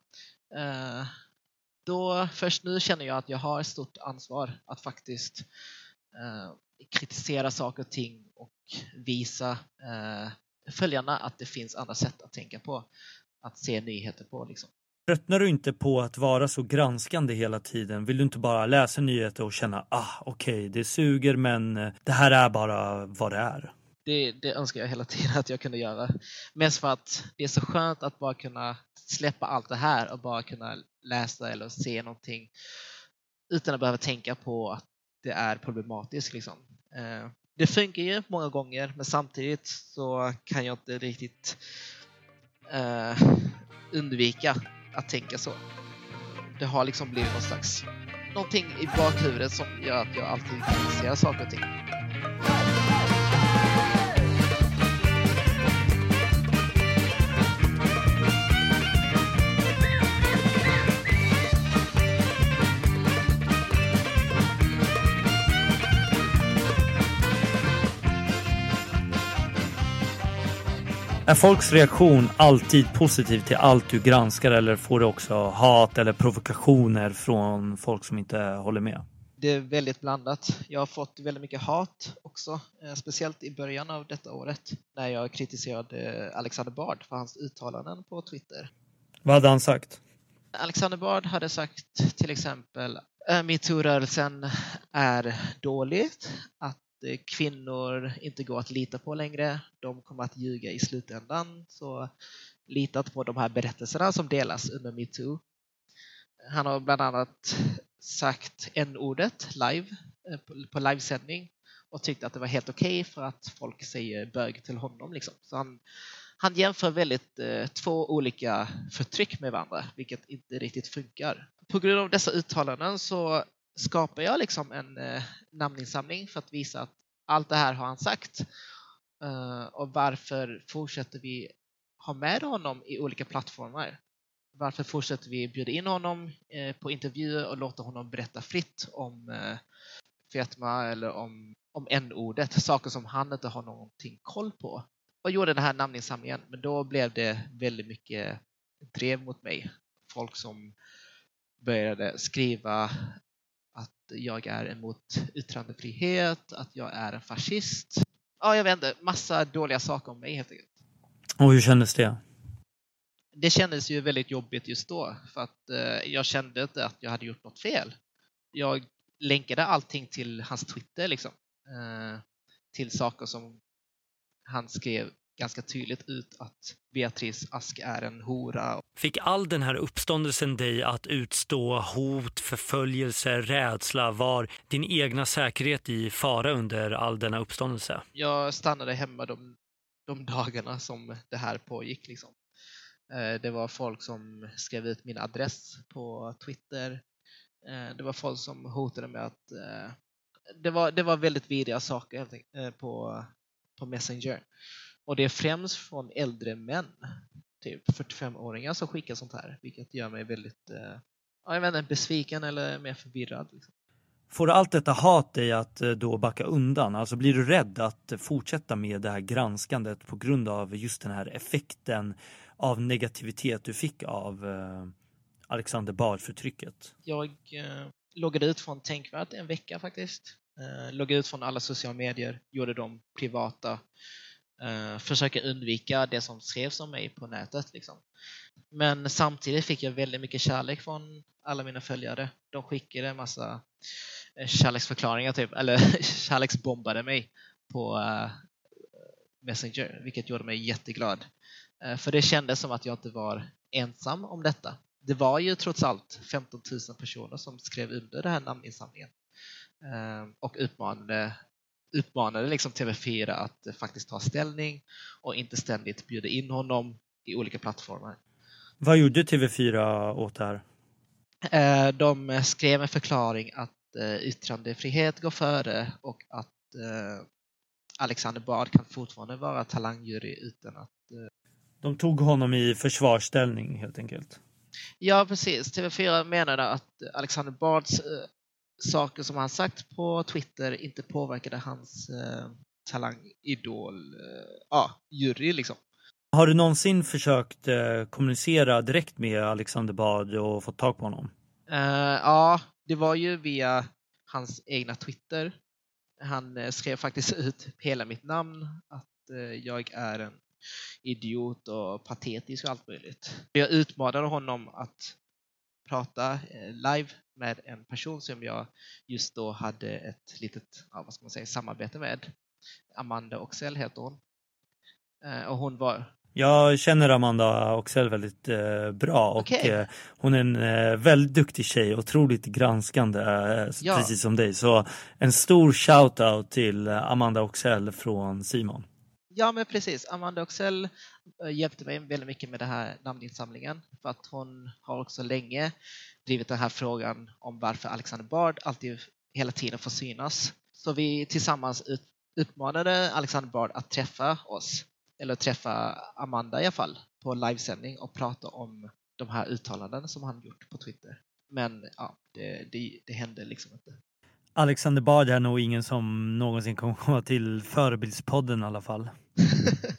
Eh, då först nu känner jag att jag har ett stort ansvar att faktiskt eh, kritisera saker och ting och visa eh, följarna att det finns andra sätt att tänka på, att se nyheter på. Liksom. Tröttnar du inte på att vara så granskande hela tiden? Vill du inte bara läsa nyheter och känna ah okej, okay, det suger men eh, det här är bara vad det är? Det, det, önskar jag hela <laughs> tiden att jag kunde göra. Mest för att det är så skönt att bara kunna släppa allt det här och bara kunna läsa eller se någonting utan att behöva tänka på att det är problematiskt. Liksom. Eh, det funkar ju många gånger men samtidigt så kan jag inte riktigt uh, undvika att tänka så. Det har liksom blivit någon slags någonting i bakhuvudet som gör att jag alltid kritiserar saker och ting. Är folks reaktion alltid positiv till allt du granskar eller får du också hat eller provokationer från folk som inte håller med? Det är väldigt blandat. Jag har fått väldigt mycket hat också, eh, speciellt i början av detta året när jag kritiserade Alexander Bard för hans uttalanden på Twitter. Vad hade han sagt? Alexander Bard hade sagt till exempel äh, metoo-rörelsen är dåligt, att kvinnor inte går att lita på längre, de kommer att ljuga i slutändan. Så litat på de här berättelserna som delas under metoo. Han har bland annat sagt n-ordet live eh, på livesändning och tyckte att det var helt okej okay för att folk säger bög till honom. Liksom. Så han, han jämför väldigt eh, två olika förtryck med varandra, vilket inte riktigt funkar. På grund av dessa uttalanden så skapar jag liksom en eh, namninsamling för att visa att allt det här har han sagt. eh, och varför fortsätter vi ha med honom i olika plattformar? Varför fortsätter vi bjuda in honom eh, på intervjuer och låta honom berätta fritt om eh, fetma eller om, om n-ordet, saker som han inte har någonting koll på? Och gjorde den här namninsamlingen, men då blev det väldigt mycket drev mot mig. Folk som började skriva att jag är emot yttrandefrihet, att jag är en fascist. Ja, jag vet inte, massa dåliga saker om mig helt enkelt. Och hur kändes det? Det kändes ju väldigt jobbigt just då, för att eh, jag kände inte att jag hade gjort något fel. Jag länkade allting till hans Twitter, liksom. Eh, till saker som han skrev ganska tydligt ut att Beatrice Ask är en hora. Fick all den här uppståndelsen dig att utstå hot, förföljelse, rädsla? Var din egna säkerhet i fara under all denna uppståndelse? Jag stannade hemma de, de dagarna som det här pågick. Liksom. Eh, det var folk som skrev ut min adress på Twitter. Eh, det var folk som hotade med att eh, det var, det var väldigt vidriga saker på, på Messenger. Och det är främst från äldre män, typ 45-åringar som skickar sånt här, vilket gör mig väldigt eh, jag vet inte, besviken eller mer förvirrad. Liksom. Får allt detta hat dig att eh, då backa undan? Alltså blir du rädd att fortsätta med det här granskandet på grund av just den här effekten av negativitet du fick av eh, Alexander Bard-förtrycket? Jag eh, loggade ut från Tänkvärt en vecka faktiskt. Eh, loggade ut från alla sociala medier, gjorde dem privata Uh, försöka undvika det som skrevs om mig på nätet. Liksom. Men samtidigt fick jag väldigt mycket kärlek från alla mina följare. De skickade en massa eh, kärleksförklaringar, typ, eller <laughs> kärleksbombade mig på uh, Messenger, vilket gjorde mig jätteglad. För det kändes som att jag inte var ensam om detta. Det var ju trots allt 15 000 personer som skrev under den här namninsamlingen och utmanade uppmanade liksom TV4 att faktiskt ta ställning och inte ständigt bjuda in honom i olika plattformar. Vad gjorde TV4 åt det här? Eh, de skrev en förklaring att eh, yttrandefrihet går före och att eh, Alexander Bard kan fortfarande vara talangjury utan att... De tog honom i försvarsställning helt enkelt? Ja, precis. TV4 menade att Alexander Bards saker som han sagt på Twitter inte påverkade hans eh, talang, idol, eh, ja, jury liksom. Har du någonsin försökt eh, kommunicera direkt med Alexander Bard och fått tag på honom? Uh, ja, det var ju via hans egna Twitter. Han uh, skrev faktiskt <laughs> ut hela mitt namn, att uh, jag är en idiot och patetisk och allt möjligt. Jag utmanade honom att prata live med en person som jag just då hade ett litet ja, vad ska man säga, samarbete med. Amanda Oxell heter hon. Eh, och hon var jag känner Amanda Oxell väldigt eh, bra och okay. eh, hon är en eh, väldigt duktig tjej, otroligt granskande, eh, ja. precis som dig. Så en stor shout-out till Amanda Oxell från Simon. Ja men precis, Amanda Oxell eh, hjälpte mig väldigt mycket med den här namninsamlingen för att hon har också länge drivit den här frågan om varför Alexander Bard alltid hela tiden får synas. Så vi tillsammans uppmanade Alexander Bard att träffa oss, eller träffa Amanda i alla fall, på livesändning och prata om de här uttalanden som han gjort på Twitter. Men ja, det, det, det hände liksom inte. Alexander Bard är nog ingen som någonsin kommer komma till Förebildspodden i alla fall. <laughs>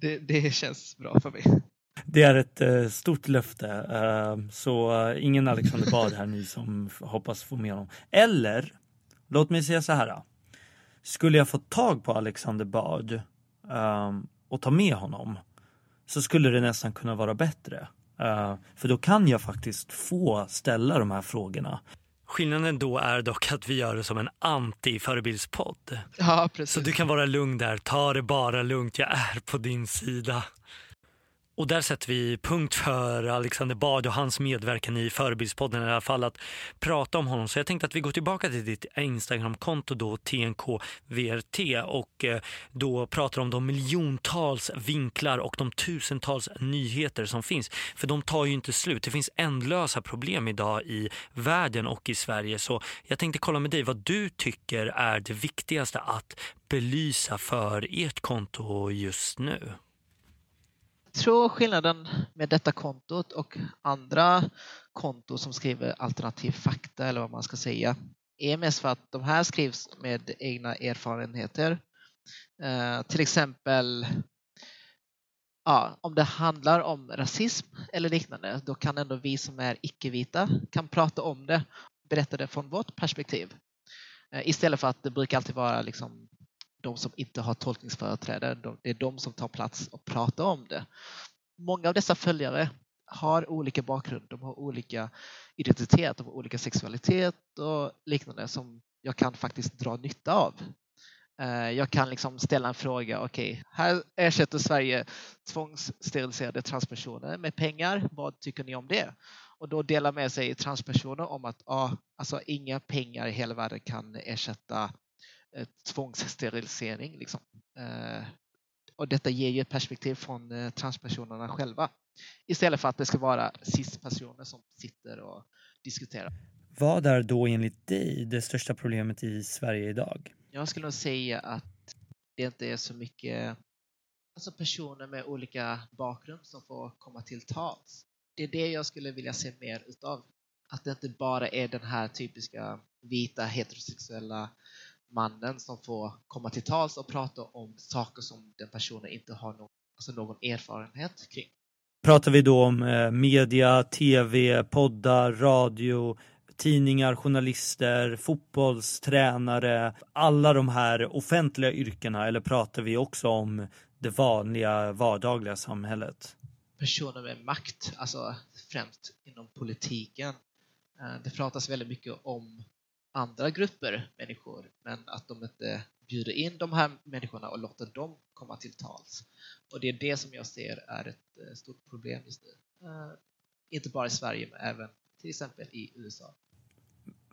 Det, det känns bra för mig. Det är ett uh, stort löfte. Uh, så uh, ingen Alexander Bard här ni som hoppas få med honom. Eller, låt mig säga så här. Skulle jag få tag på Alexander Bard och ta med honom så skulle det nästan kunna vara bättre. för då kan jag faktiskt få ställa de här frågorna. Skillnaden då är dock att vi gör det som en anti-förebildspodd. Ja, precis. Så du kan vara lugn där. Ta det bara lugnt. Jag är på din sida. Och där sätter vi punkt för Alexander Bard och hans medverkan i Förebildspodden i alla fall att prata om honom. Så jag tänkte att vi går tillbaka till ditt Instagramkonto då TNKVRT och eh, då pratar om de miljontals vinklar och de tusentals nyheter som finns. För de tar ju inte slut. Det finns ändlösa problem idag i världen och i Sverige. Så jag tänkte kolla med dig vad du tycker är det viktigaste att belysa för ert konto just nu tror skillnaden med detta kontot och andra konton som skriver alternativ fakta eller vad man ska säga är mest för att de här skrivs med egna erfarenheter. Eh, till exempel ja, om det handlar om rasism eller liknande, då kan ändå vi som är icke-vita kan prata om det, berätta det från vårt perspektiv. Eh, istället för att det brukar alltid vara liksom de som inte har tolkningsföreträde, det är de som tar plats och pratar om det. Många av dessa följare har olika bakgrund, de har olika identitet, de har olika sexualitet och liknande som jag kan faktiskt dra nytta av. Eh, jag kan liksom ställa en fråga, okej, okay, här ersätter Sverige tvångssteriliserade transpersoner med pengar, vad tycker ni om det? Och då delar med sig transpersoner om att ah, alltså inga pengar i hela världen kan ersätta tvångssterilisering. Liksom. Eh, och detta ger ju ett perspektiv från eh, transpersonerna själva istället för att det ska vara cis-personer som sitter och diskuterar. Vad är då enligt dig det största problemet i Sverige idag? Jag skulle nog säga att det inte är så mycket alltså personer med olika bakgrund som får komma till tals. Det är det jag skulle vilja se mer utav. Att det inte bara är den här typiska vita heterosexuella mannen som får komma till tals och prata om saker som den personen inte har någon, alltså någon erfarenhet kring. Pratar vi då om eh, media, tv, poddar, radio, tidningar, journalister, fotbollstränare, alla de här offentliga yrkena eller pratar vi också om det vanliga vardagliga samhället? Personer med makt, alltså främst inom politiken. Eh, det pratas väldigt mycket om andra grupper människor men att de inte bjuder in de här människorna och låter dem komma till tals. Och det är det som jag ser är ett eh, stort problem just nu. Uh, inte bara i Sverige men även till exempel i USA.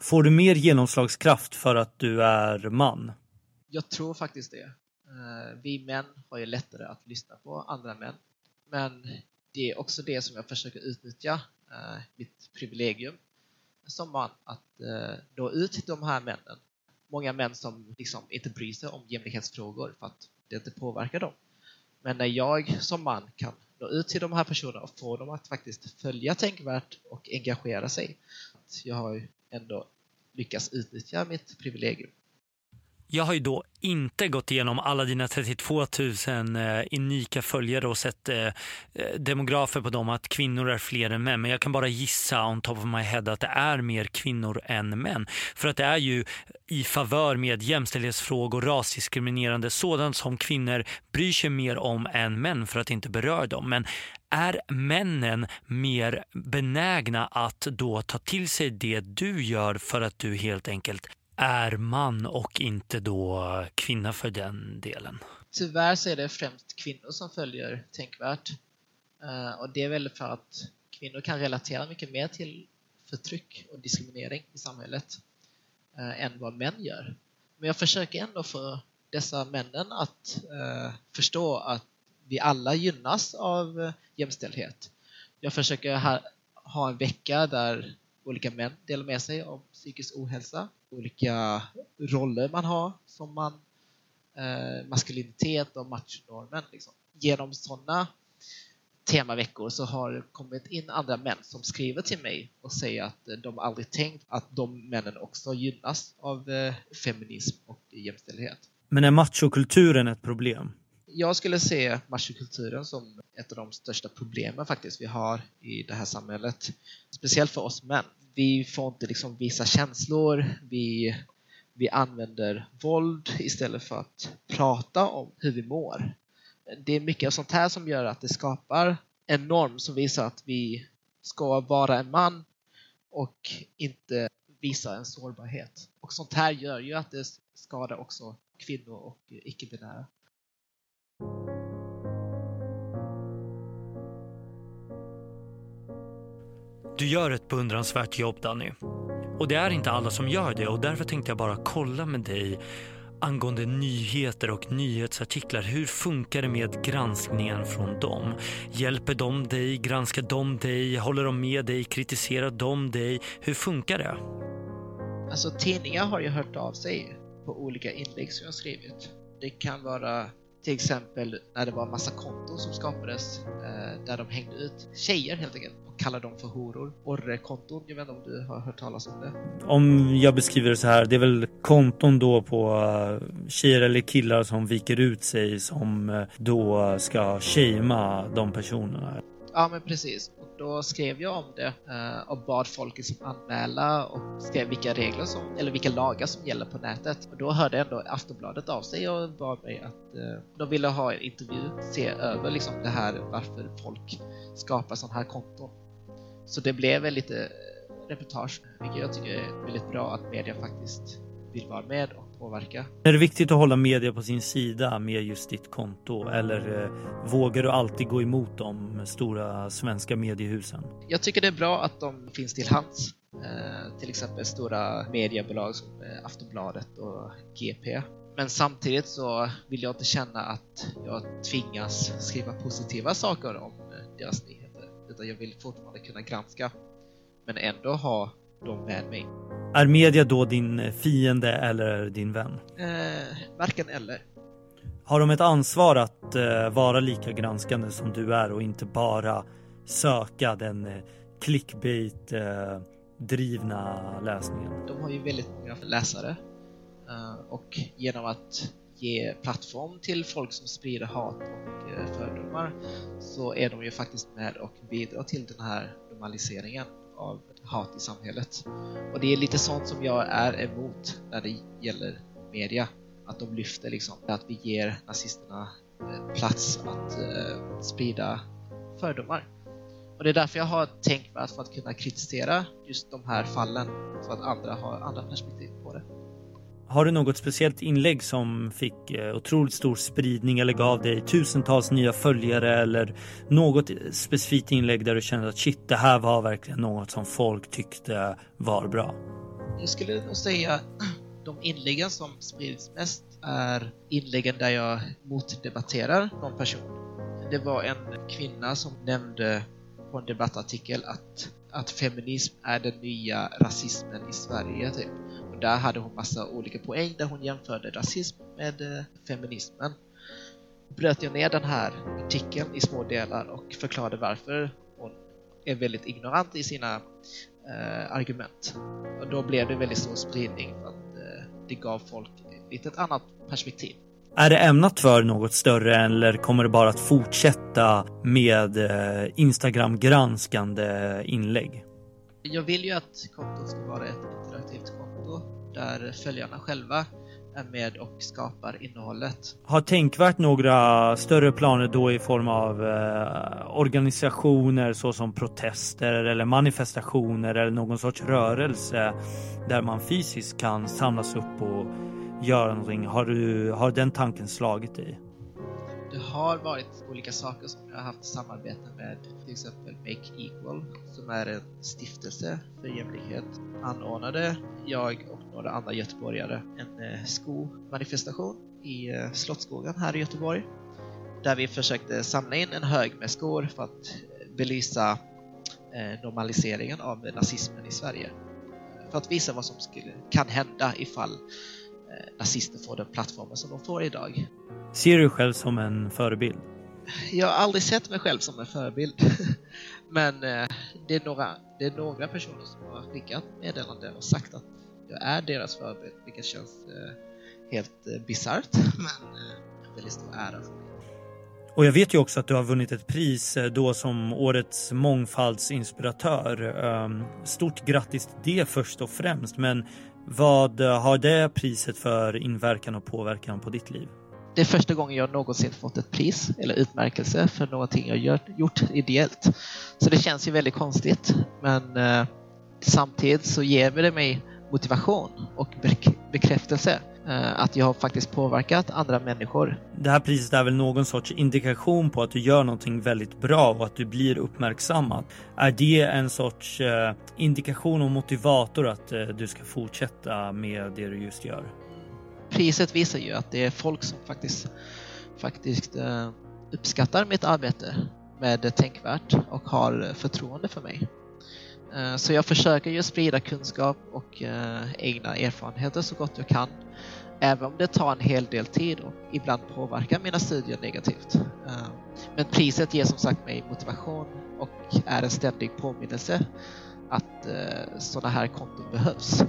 Får du mer genomslagskraft för att du är man? Jag tror faktiskt det. Uh, vi män har ju lättare att lyssna på andra män. Men det är också det som jag försöker utnyttja, mitt privilegium som man att eh, nå ut till de här männen. Många män som liksom inte bryr sig om jämlikhetsfrågor för att det inte påverkar dem. Men när jag som man kan nå ut till de här personerna och få dem att faktiskt följa tänkvärt och engagera sig. Jag har ändå lyckats utnyttja mitt privilegium. Jag har ju då inte gått igenom alla dina 32 000 eh, unika följare och sett eh, eh, demografer på dem att kvinnor är fler än män. Men jag kan bara gissa on top of my head att det är mer kvinnor än män. För att det är ju i favör med jämställdhetsfrågor, rasdiskriminerande, sådant som kvinnor bryr sig mer om än män för att inte beröra dem. Men är männen mer benägna att då ta till sig det du gör för att du helt enkelt är man och inte då kvinna för den delen? Tyvärr så är det främst kvinnor som följer Tänkvärt. Eh, och det är väl för att kvinnor kan relatera mycket mer till förtryck och diskriminering i samhället eh, än vad män gör. Men jag försöker ändå få dessa männen att eh, förstå att vi alla gynnas av jämställdhet. Jag försöker ha, ha en vecka där olika män delar med sig om psykisk ohälsa, olika roller man har som man, eh, maskulinitet och machonormen. Liksom. Genom sådana temaveckor så har det kommit in andra män som skriver till mig och säger att de aldrig tänkt att de männen också gynnas av eh, feminism och jämställdhet. Men är machokulturen ett problem? jag skulle se machokulturen som ett av de största problemen faktiskt vi har i det här samhället. Speciellt för oss män. Vi får inte liksom visa känslor, vi, vi använder våld istället för att prata om hur vi mår. Det är mycket av sånt här som gör att det skapar en norm som visar att vi ska vara en man och inte visa en sårbarhet. Och sånt här gör ju att det skadar också kvinnor och icke-binära. Du gör ett beundransvärt jobb Danny. Och det är inte alla som gör det och därför tänkte jag bara kolla med dig angående nyheter och nyhetsartiklar. Hur funkar det med granskningen från dem? Hjälper de dig? Granskar de dig? Håller de med dig? Kritiserar de dig? Hur funkar det? Alltså tidningar har ju hört av sig på olika inlägg som jag skrivit. Det kan vara till exempel när det var massa konton som skapades eh, där de hängde ut tjejer helt enkelt och kallade dem för horor. Orre-konton, jag vet inte om du har hört talas om det? Om jag beskriver det så här, det är väl konton då på uh, tjejer eller killar som viker ut sig som uh, då ska shamea de personerna. Ja men precis. Och då skrev jag om det eh, och bad folk liksom anmäla och skrev vilka regler som, eller vilka lagar som gäller på nätet. Och då hörde ändå Aftonbladet av sig och bad mig att eh, de ville ha en intervju, se över liksom det här varför folk skapar sådana här konton. Så det blev lite eh, reportage, vilket jag tycker är väldigt bra att media faktiskt vill vara med och påverka. Är det viktigt att hålla media på sin sida med just ditt konto eller eh, vågar du alltid gå emot de stora svenska mediehusen? Jag tycker det är bra att de finns till hands. Eh, till exempel stora mediebolag som eh, Aftonbladet och GP. Men samtidigt så vill jag inte känna att jag tvingas skriva positiva saker om eh, deras nyheter. Utan jag vill fortfarande kunna granska men ändå ha dem med mig. Är media då din fiende eller din vän? Eh, varken eller. Har de ett ansvar att eh, vara lika granskande som du är och inte bara söka den eh, clickbait eh, drivna läsningen? De har ju väldigt många läsare eh, och genom att ge plattform till folk som sprider hat och eh, fördomar så är de ju faktiskt med och bidrar till den här normaliseringen av hat i samhället. Och det är lite sånt som jag är emot när det gäller media. Att de lyfter liksom, att vi ger nazisterna eh, plats att eh, sprida fördomar. Och det är därför jag har tänkt mig att för att kunna kritisera just de här fallen så att andra har andra perspektiv. Har du något speciellt inlägg som fick eh, otroligt stor spridning eller gav dig tusentals nya följare eller något specifikt inlägg där du kände att shit, det här var verkligen något som folk tyckte var bra? Jag skulle nog säga <clears throat> de inläggen som sprids mest är inläggen där jag motdebatterar någon person. Det var en kvinna som nämnde på en debattartikel att, att feminism är den nya rasismen i Sverige. Typ. Och där hade hon massa olika poäng där hon jämförde rasism med eh, feminismen. Bröt jag ner den här artikeln i små delar och förklarade varför hon är väldigt ignorant i sina eh, argument. Och då blev det väldigt stor spridning för att eh, det gav folk lite ett annat perspektiv. Är det ämnat för något större eller kommer det bara att fortsätta med eh, Instagram-granskande inlägg? Jag vill ju att kontot ska vara ett interaktivt där följarna själva är med och skapar innehållet. Har Tänkvärt några större planer då i form av eh, organisationer såsom protester eller manifestationer eller någon sorts rörelse där man fysiskt kan samlas upp och göra någonting? Har, du, har den tanken slagit dig? Det har varit olika saker som jag har haft samarbete med, till exempel Make Equal, som är en stiftelse för jämlikhet. Anordnade jag några andra göteborgare en eh, skomanifestation i eh, Slottsskogen här i Göteborg. Där vi försökte samla in en hög med skor för att eh, belysa normaliseringen av nazismen i Sverige. För att visa vad som skulle, kan hända ifall nazister får den plattformen som de får idag. Ser du själv som en förebild? Jag har aldrig sett mig själv som en förebild. <laughs> Men det, är några, det är några personer som har skickat meddelande och sagt att jag är deras förebild, vilket känns eh, helt eh, bisarrt, <laughs> men eh, en väldigt stor ära för mig. Och jag vet ju också att du har vunnit ett pris eh, då som årets mångfaldsinspiratör. Ehm, stort grattis till det först och främst. Men vad har det priset för inverkan och påverkan på ditt liv? Det är första gången jag någonsin fått ett pris eller utmärkelse för någonting jag gjort ideellt. Så det känns ju väldigt konstigt. Men eh, samtidigt så ger det mig motivation och bekräftelse eh, att jag har faktiskt påverkat andra människor. Det här priset är väl någon sorts indikation på att du gör någonting väldigt bra och att du blir uppmärksammad. Är det en sorts eh, indikation och motivator att eh, du ska fortsätta med det du just gör? Priset visar ju att det är folk som faktiskt, faktiskt uppskattar mitt arbete med Tänkvärt och har förtroende för mig. Eh, så jag försöker ju sprida kunskap och eh, egna erfarenheter så gott jag kan. Även om det tar en hel del tid och ibland påverkar mina studier negativt. Eh, men priset ger som sagt mig motivation och är en ständig påminnelse att sådana här konton behövs.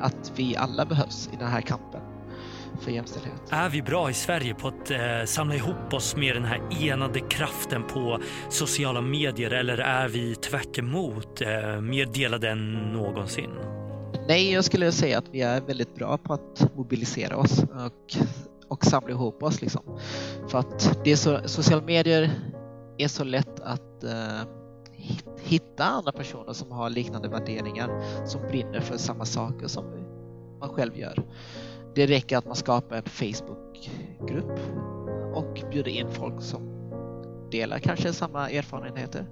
Att vi alla behövs i den här kampen för jämställdhet. Är vi bra i Sverige på att eh, samla ihop oss med den här enade kraften på sociala medier eller är vi tvärt emot, eh, mer delade än någonsin? Nej, jag skulle säga att vi är väldigt bra på att mobilisera oss och, och samla ihop oss. Liksom. För att det är så, sociala medier är så lätt att eh, hitta andra personer som har liknande värderingar, som brinner för samma saker som man själv gör. Det räcker att man skapar en Facebookgrupp och bjuder in folk som delar kanske samma erfarenheter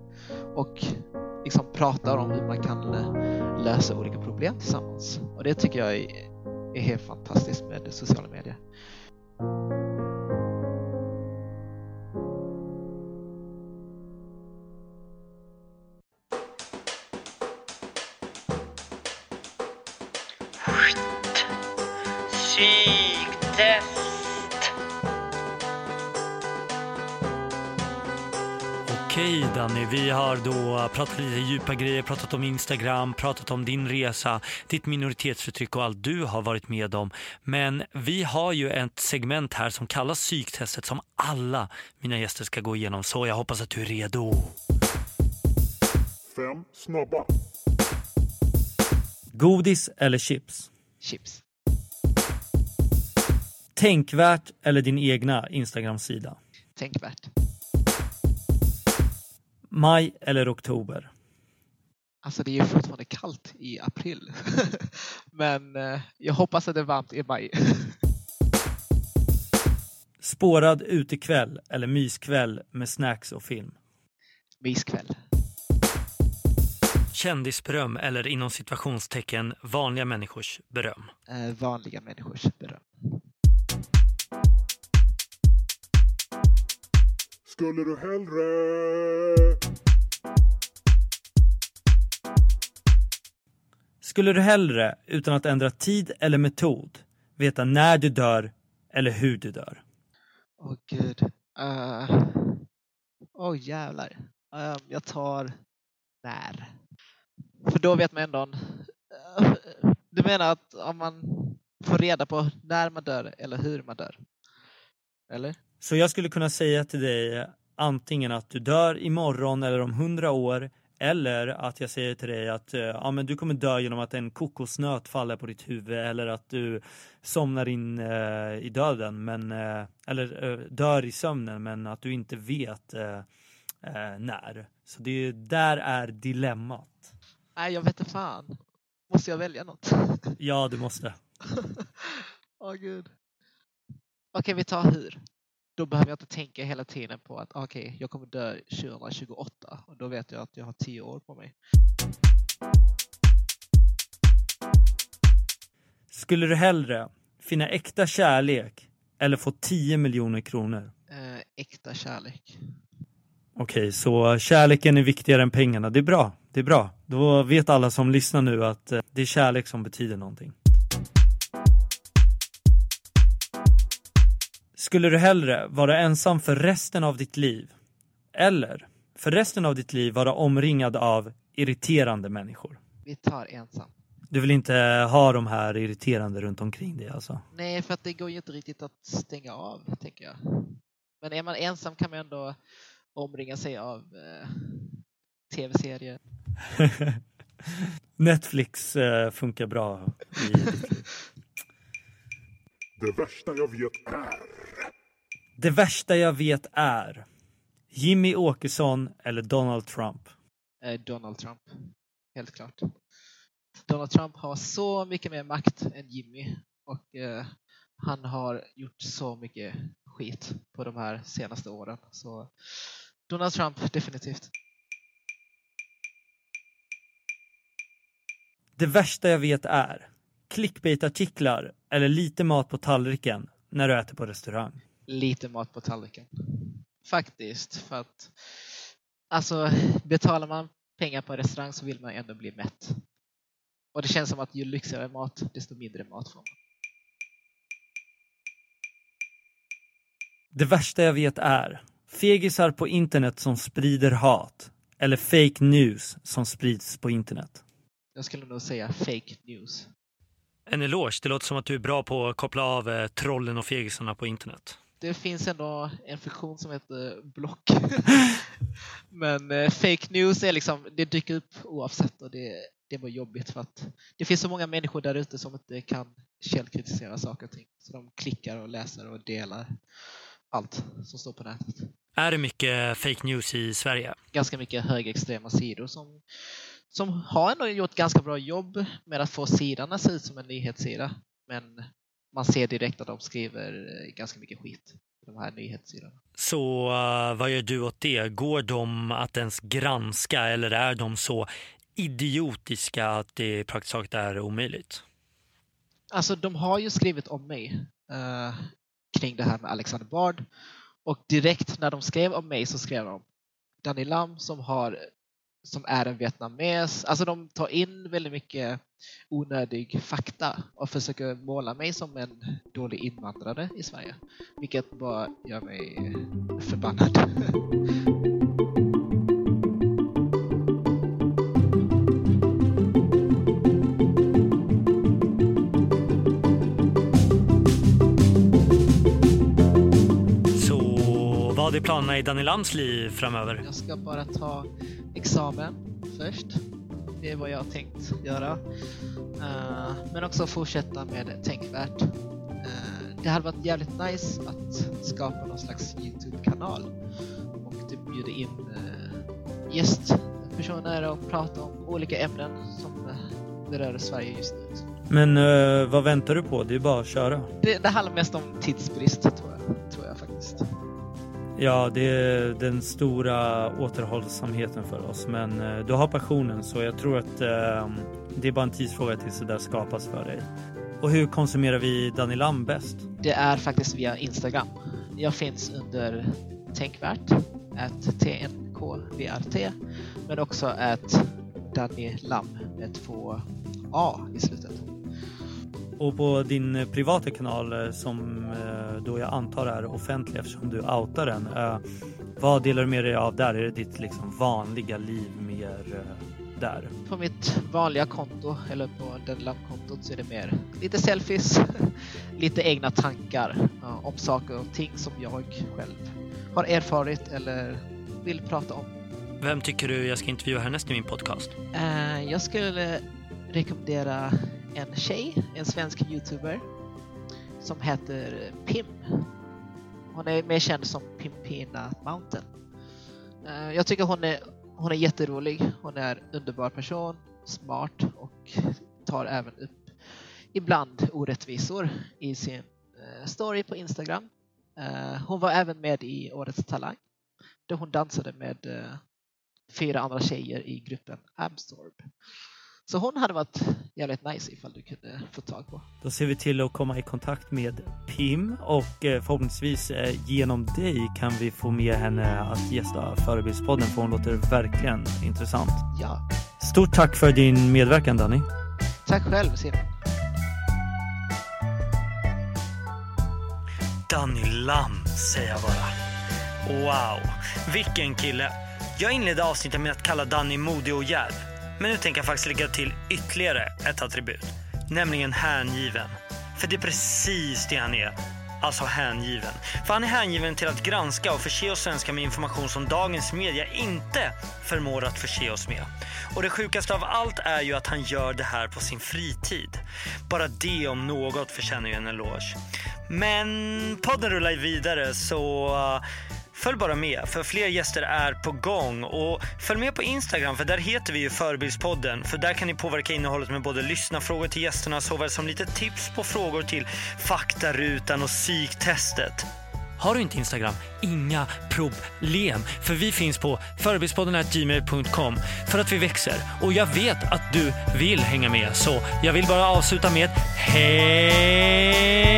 och liksom pratar om hur man kan eh, lösa olika problem tillsammans. Och det tycker jag är helt fantastiskt med sociala medier. Psyktest! Okej Danny, vi har då pratat lite djupa grejer, pratat om Instagram, pratat om din resa, ditt minoritetsförtryck och allt du har varit med om. Men vi har ju ett segment här som kallas psyktestet som alla mina gäster ska gå igenom. Så jag hoppas att du är redo. Fem snabba. Godis eller chips? Chips. Tänkvärt eller din egna Instagram-sida? Tänkvärt. Maj eller oktober? Alltså det är ju fortfarande kallt i april. <laughs> Men eh, jag hoppas att det är varmt i maj. <laughs> Spårad utekväll eller myskväll med snacks och film? Myskväll. Kändisberöm eller inom situationstecken vanliga människors beröm? Eh, vanliga människors beröm. Skulle du hellre... Skulle du hellre, utan att ändra tid eller metod, veta när du dör eller hur du dör? Åh oh, gud. Åh uh, oh, jävlar. Uh, jag tar när. För då vet man ändå... Uh, du menar att om man får reda på när man dör eller hur man dör? Eller? Så jag skulle kunna säga till dig antingen att du dör imorgon eller om hundra år eller att jag säger till dig att eh, ja, men du kommer dö genom att en kokosnöt faller på ditt huvud eller att du somnar in eh, i döden men, eh, eller eh, dör i sömnen men att du inte vet eh, eh, när. Så det där är dilemmat. Nej, jag vet inte fan. Måste jag välja något? ja, du måste. <laughs> Åh oh, gud. Okej, vi tar hur. Då behöver jag inte tänka hela tiden på att okej, okay, jag kommer dö 2028 och då vet jag att jag har tio år på mig. Skulle du hellre finna äkta kärlek eller få 10 miljoner kronor? Eh, äkta kärlek. Okej, okay, så kärleken är viktigare än pengarna. Det är bra. Det är bra. Då vet alla som lyssnar nu att eh, det är kärlek som betyder någonting. Skulle du hellre vara ensam för resten av ditt liv eller för resten av ditt liv vara omringad av irriterande människor? Vi tar ensam. Du vill inte ha de här irriterande runt omkring dig alltså? Nej, för att det går ju inte riktigt att stänga av, tänker jag. Men är man ensam kan man ändå omringa sig av eh, tv-serier. <laughs> Netflix eh, funkar bra i ditt liv. <laughs> Det värsta jag vet är... Det värsta jag vet är Jimmy Åkesson eller Donald Trump. Eh, Donald Trump, helt klart. Donald Trump har så mycket mer makt än Jimmy och eh, han har gjort så mycket skit på de här senaste åren. Så Donald Trump, definitivt. Det värsta jag vet är clickbait-artiklar eller lite mat på tallriken när du äter på restaurang. Lite mat på tallriken. Faktiskt, för att alltså betalar man pengar på en restaurang så vill man ändå bli mätt. Och det känns som att ju lyxigare mat, desto mindre mat får man. Det värsta jag vet är fegisar på internet som sprider hat eller fake news som sprids på internet. Jag skulle nog säga fake news. En eloge, det låter som att du är bra på att koppla av eh, trollen och fegisarna på internet. Det finns ändå en funktion som heter block. <laughs> Men eh, fake news är liksom, det dyker upp oavsett och det, det var jobbigt för att det finns så många människor där ute som inte kan källkritisera saker och ting. Så de klickar och läser och delar allt som står på nätet. Är det mycket fake news i Sverige? Ganska mycket högerextrema sidor som, som har ändå gjort ganska bra jobb med att få sidan att se ut som en nyhetssida. Men man ser direkt att de skriver eh, ganska mycket skit på de här nyhetssidorna. Så uh, vad gör du åt det? Går de att ens granska eller är de så idiotiska att det praktiskt taget är omöjligt? Alltså de har ju skrivit om mig uh, kring det här med Alexander Bard och direkt när de skrev om mig så skrev de Danny Lam som har som är en vietnames. Alltså de tar in väldigt mycket onödig fakta och försöker måla mig som en dålig invandrare i Sverige. Vilket bara gör mig förbannad. <laughs> är planerna i Danny Lams liv framöver? Jag ska bara ta examen först. Det är vad jag har tänkt göra. Uh, men också fortsätta med Tänkvärt. Uh, det hade varit jävligt nice att skapa någon slags Youtube-kanal och typ bjuda in uh, gästpersoner och prata om olika ämnen som berör Sverige just nu. Men vad väntar du på? Det är bara att köra. Det, det handlar mest om tidsbrist tror jag, tror jag faktiskt. Ja, det är den stora återhållsamheten för oss. Men eh, du har passionen så jag tror att ehm, det är bara en tidsfråga tills det där skapas för dig. Och hur konsumerar vi Danny Lam bäst? Det är faktiskt via Instagram. Jag finns under Tänkvärt, att TNKVRT, men också att Danny Lam med två A i slutet. Och på din privata kanal som då jag antar är offentlig eftersom du outar den. Vad delar du med dig av där? Är det ditt liksom vanliga liv mer där? På mitt vanliga konto eller på den lampkontot så är det mer lite selfies, <laughs> lite egna tankar om saker och ting som jag själv har erfarit eller vill prata om. Vem tycker du jag ska intervjua härnäst i min podcast? Jag skulle rekommendera en tjej, en svensk youtuber som heter Pim. Hon är mer känd som Pimpina Mountain. Eh, jag tycker hon är, hon är jätterolig. Hon är en underbar person, smart och tar även upp ibland orättvisor i sin eh, story på Instagram. Eh, hon var även med i Årets Talang där hon dansade med fyra andra tjejer i gruppen Absorb. Så hon hade varit jävligt nice ifall du kunde få tag på. Då ser vi till att komma i kontakt med Pim och förhoppningsvis genom dig kan vi få med henne att gästa Förebildspodden för hon låter verkligen intressant. Ja. Stort tack för din medverkan Danny. Tack själv Simon. Danny Lam säger jag bara. Wow, vilken kille. Jag inledde avsnittet med att kalla Danny modig och djärv. Men nu tänker jag faktiskt lägga till ytterligare ett attribut, nämligen hängiven. För det är precis det han är. alltså hängiven. För han är hängiven till att granska och förse oss svenskar med information som dagens media inte förmår att förse oss med. Och det sjukaste av allt är ju att han gör det här på sin fritid. Bara det om något förtjänar ju en eloge. Men podden rullar vidare så uh, Följ bara med, för fler gäster är på gång. Och följ med på Instagram, för där heter vi ju Förebildspodden. För där kan ni påverka innehållet med både lyssna frågor till gästerna såväl som lite tips på frågor till faktarutan och psyktestet. Har du inte Instagram? Inga problem. För vi finns på förebildspodden.gmail.com för att vi växer. Och jag vet att du vill hänga med. Så jag vill bara avsluta med hej!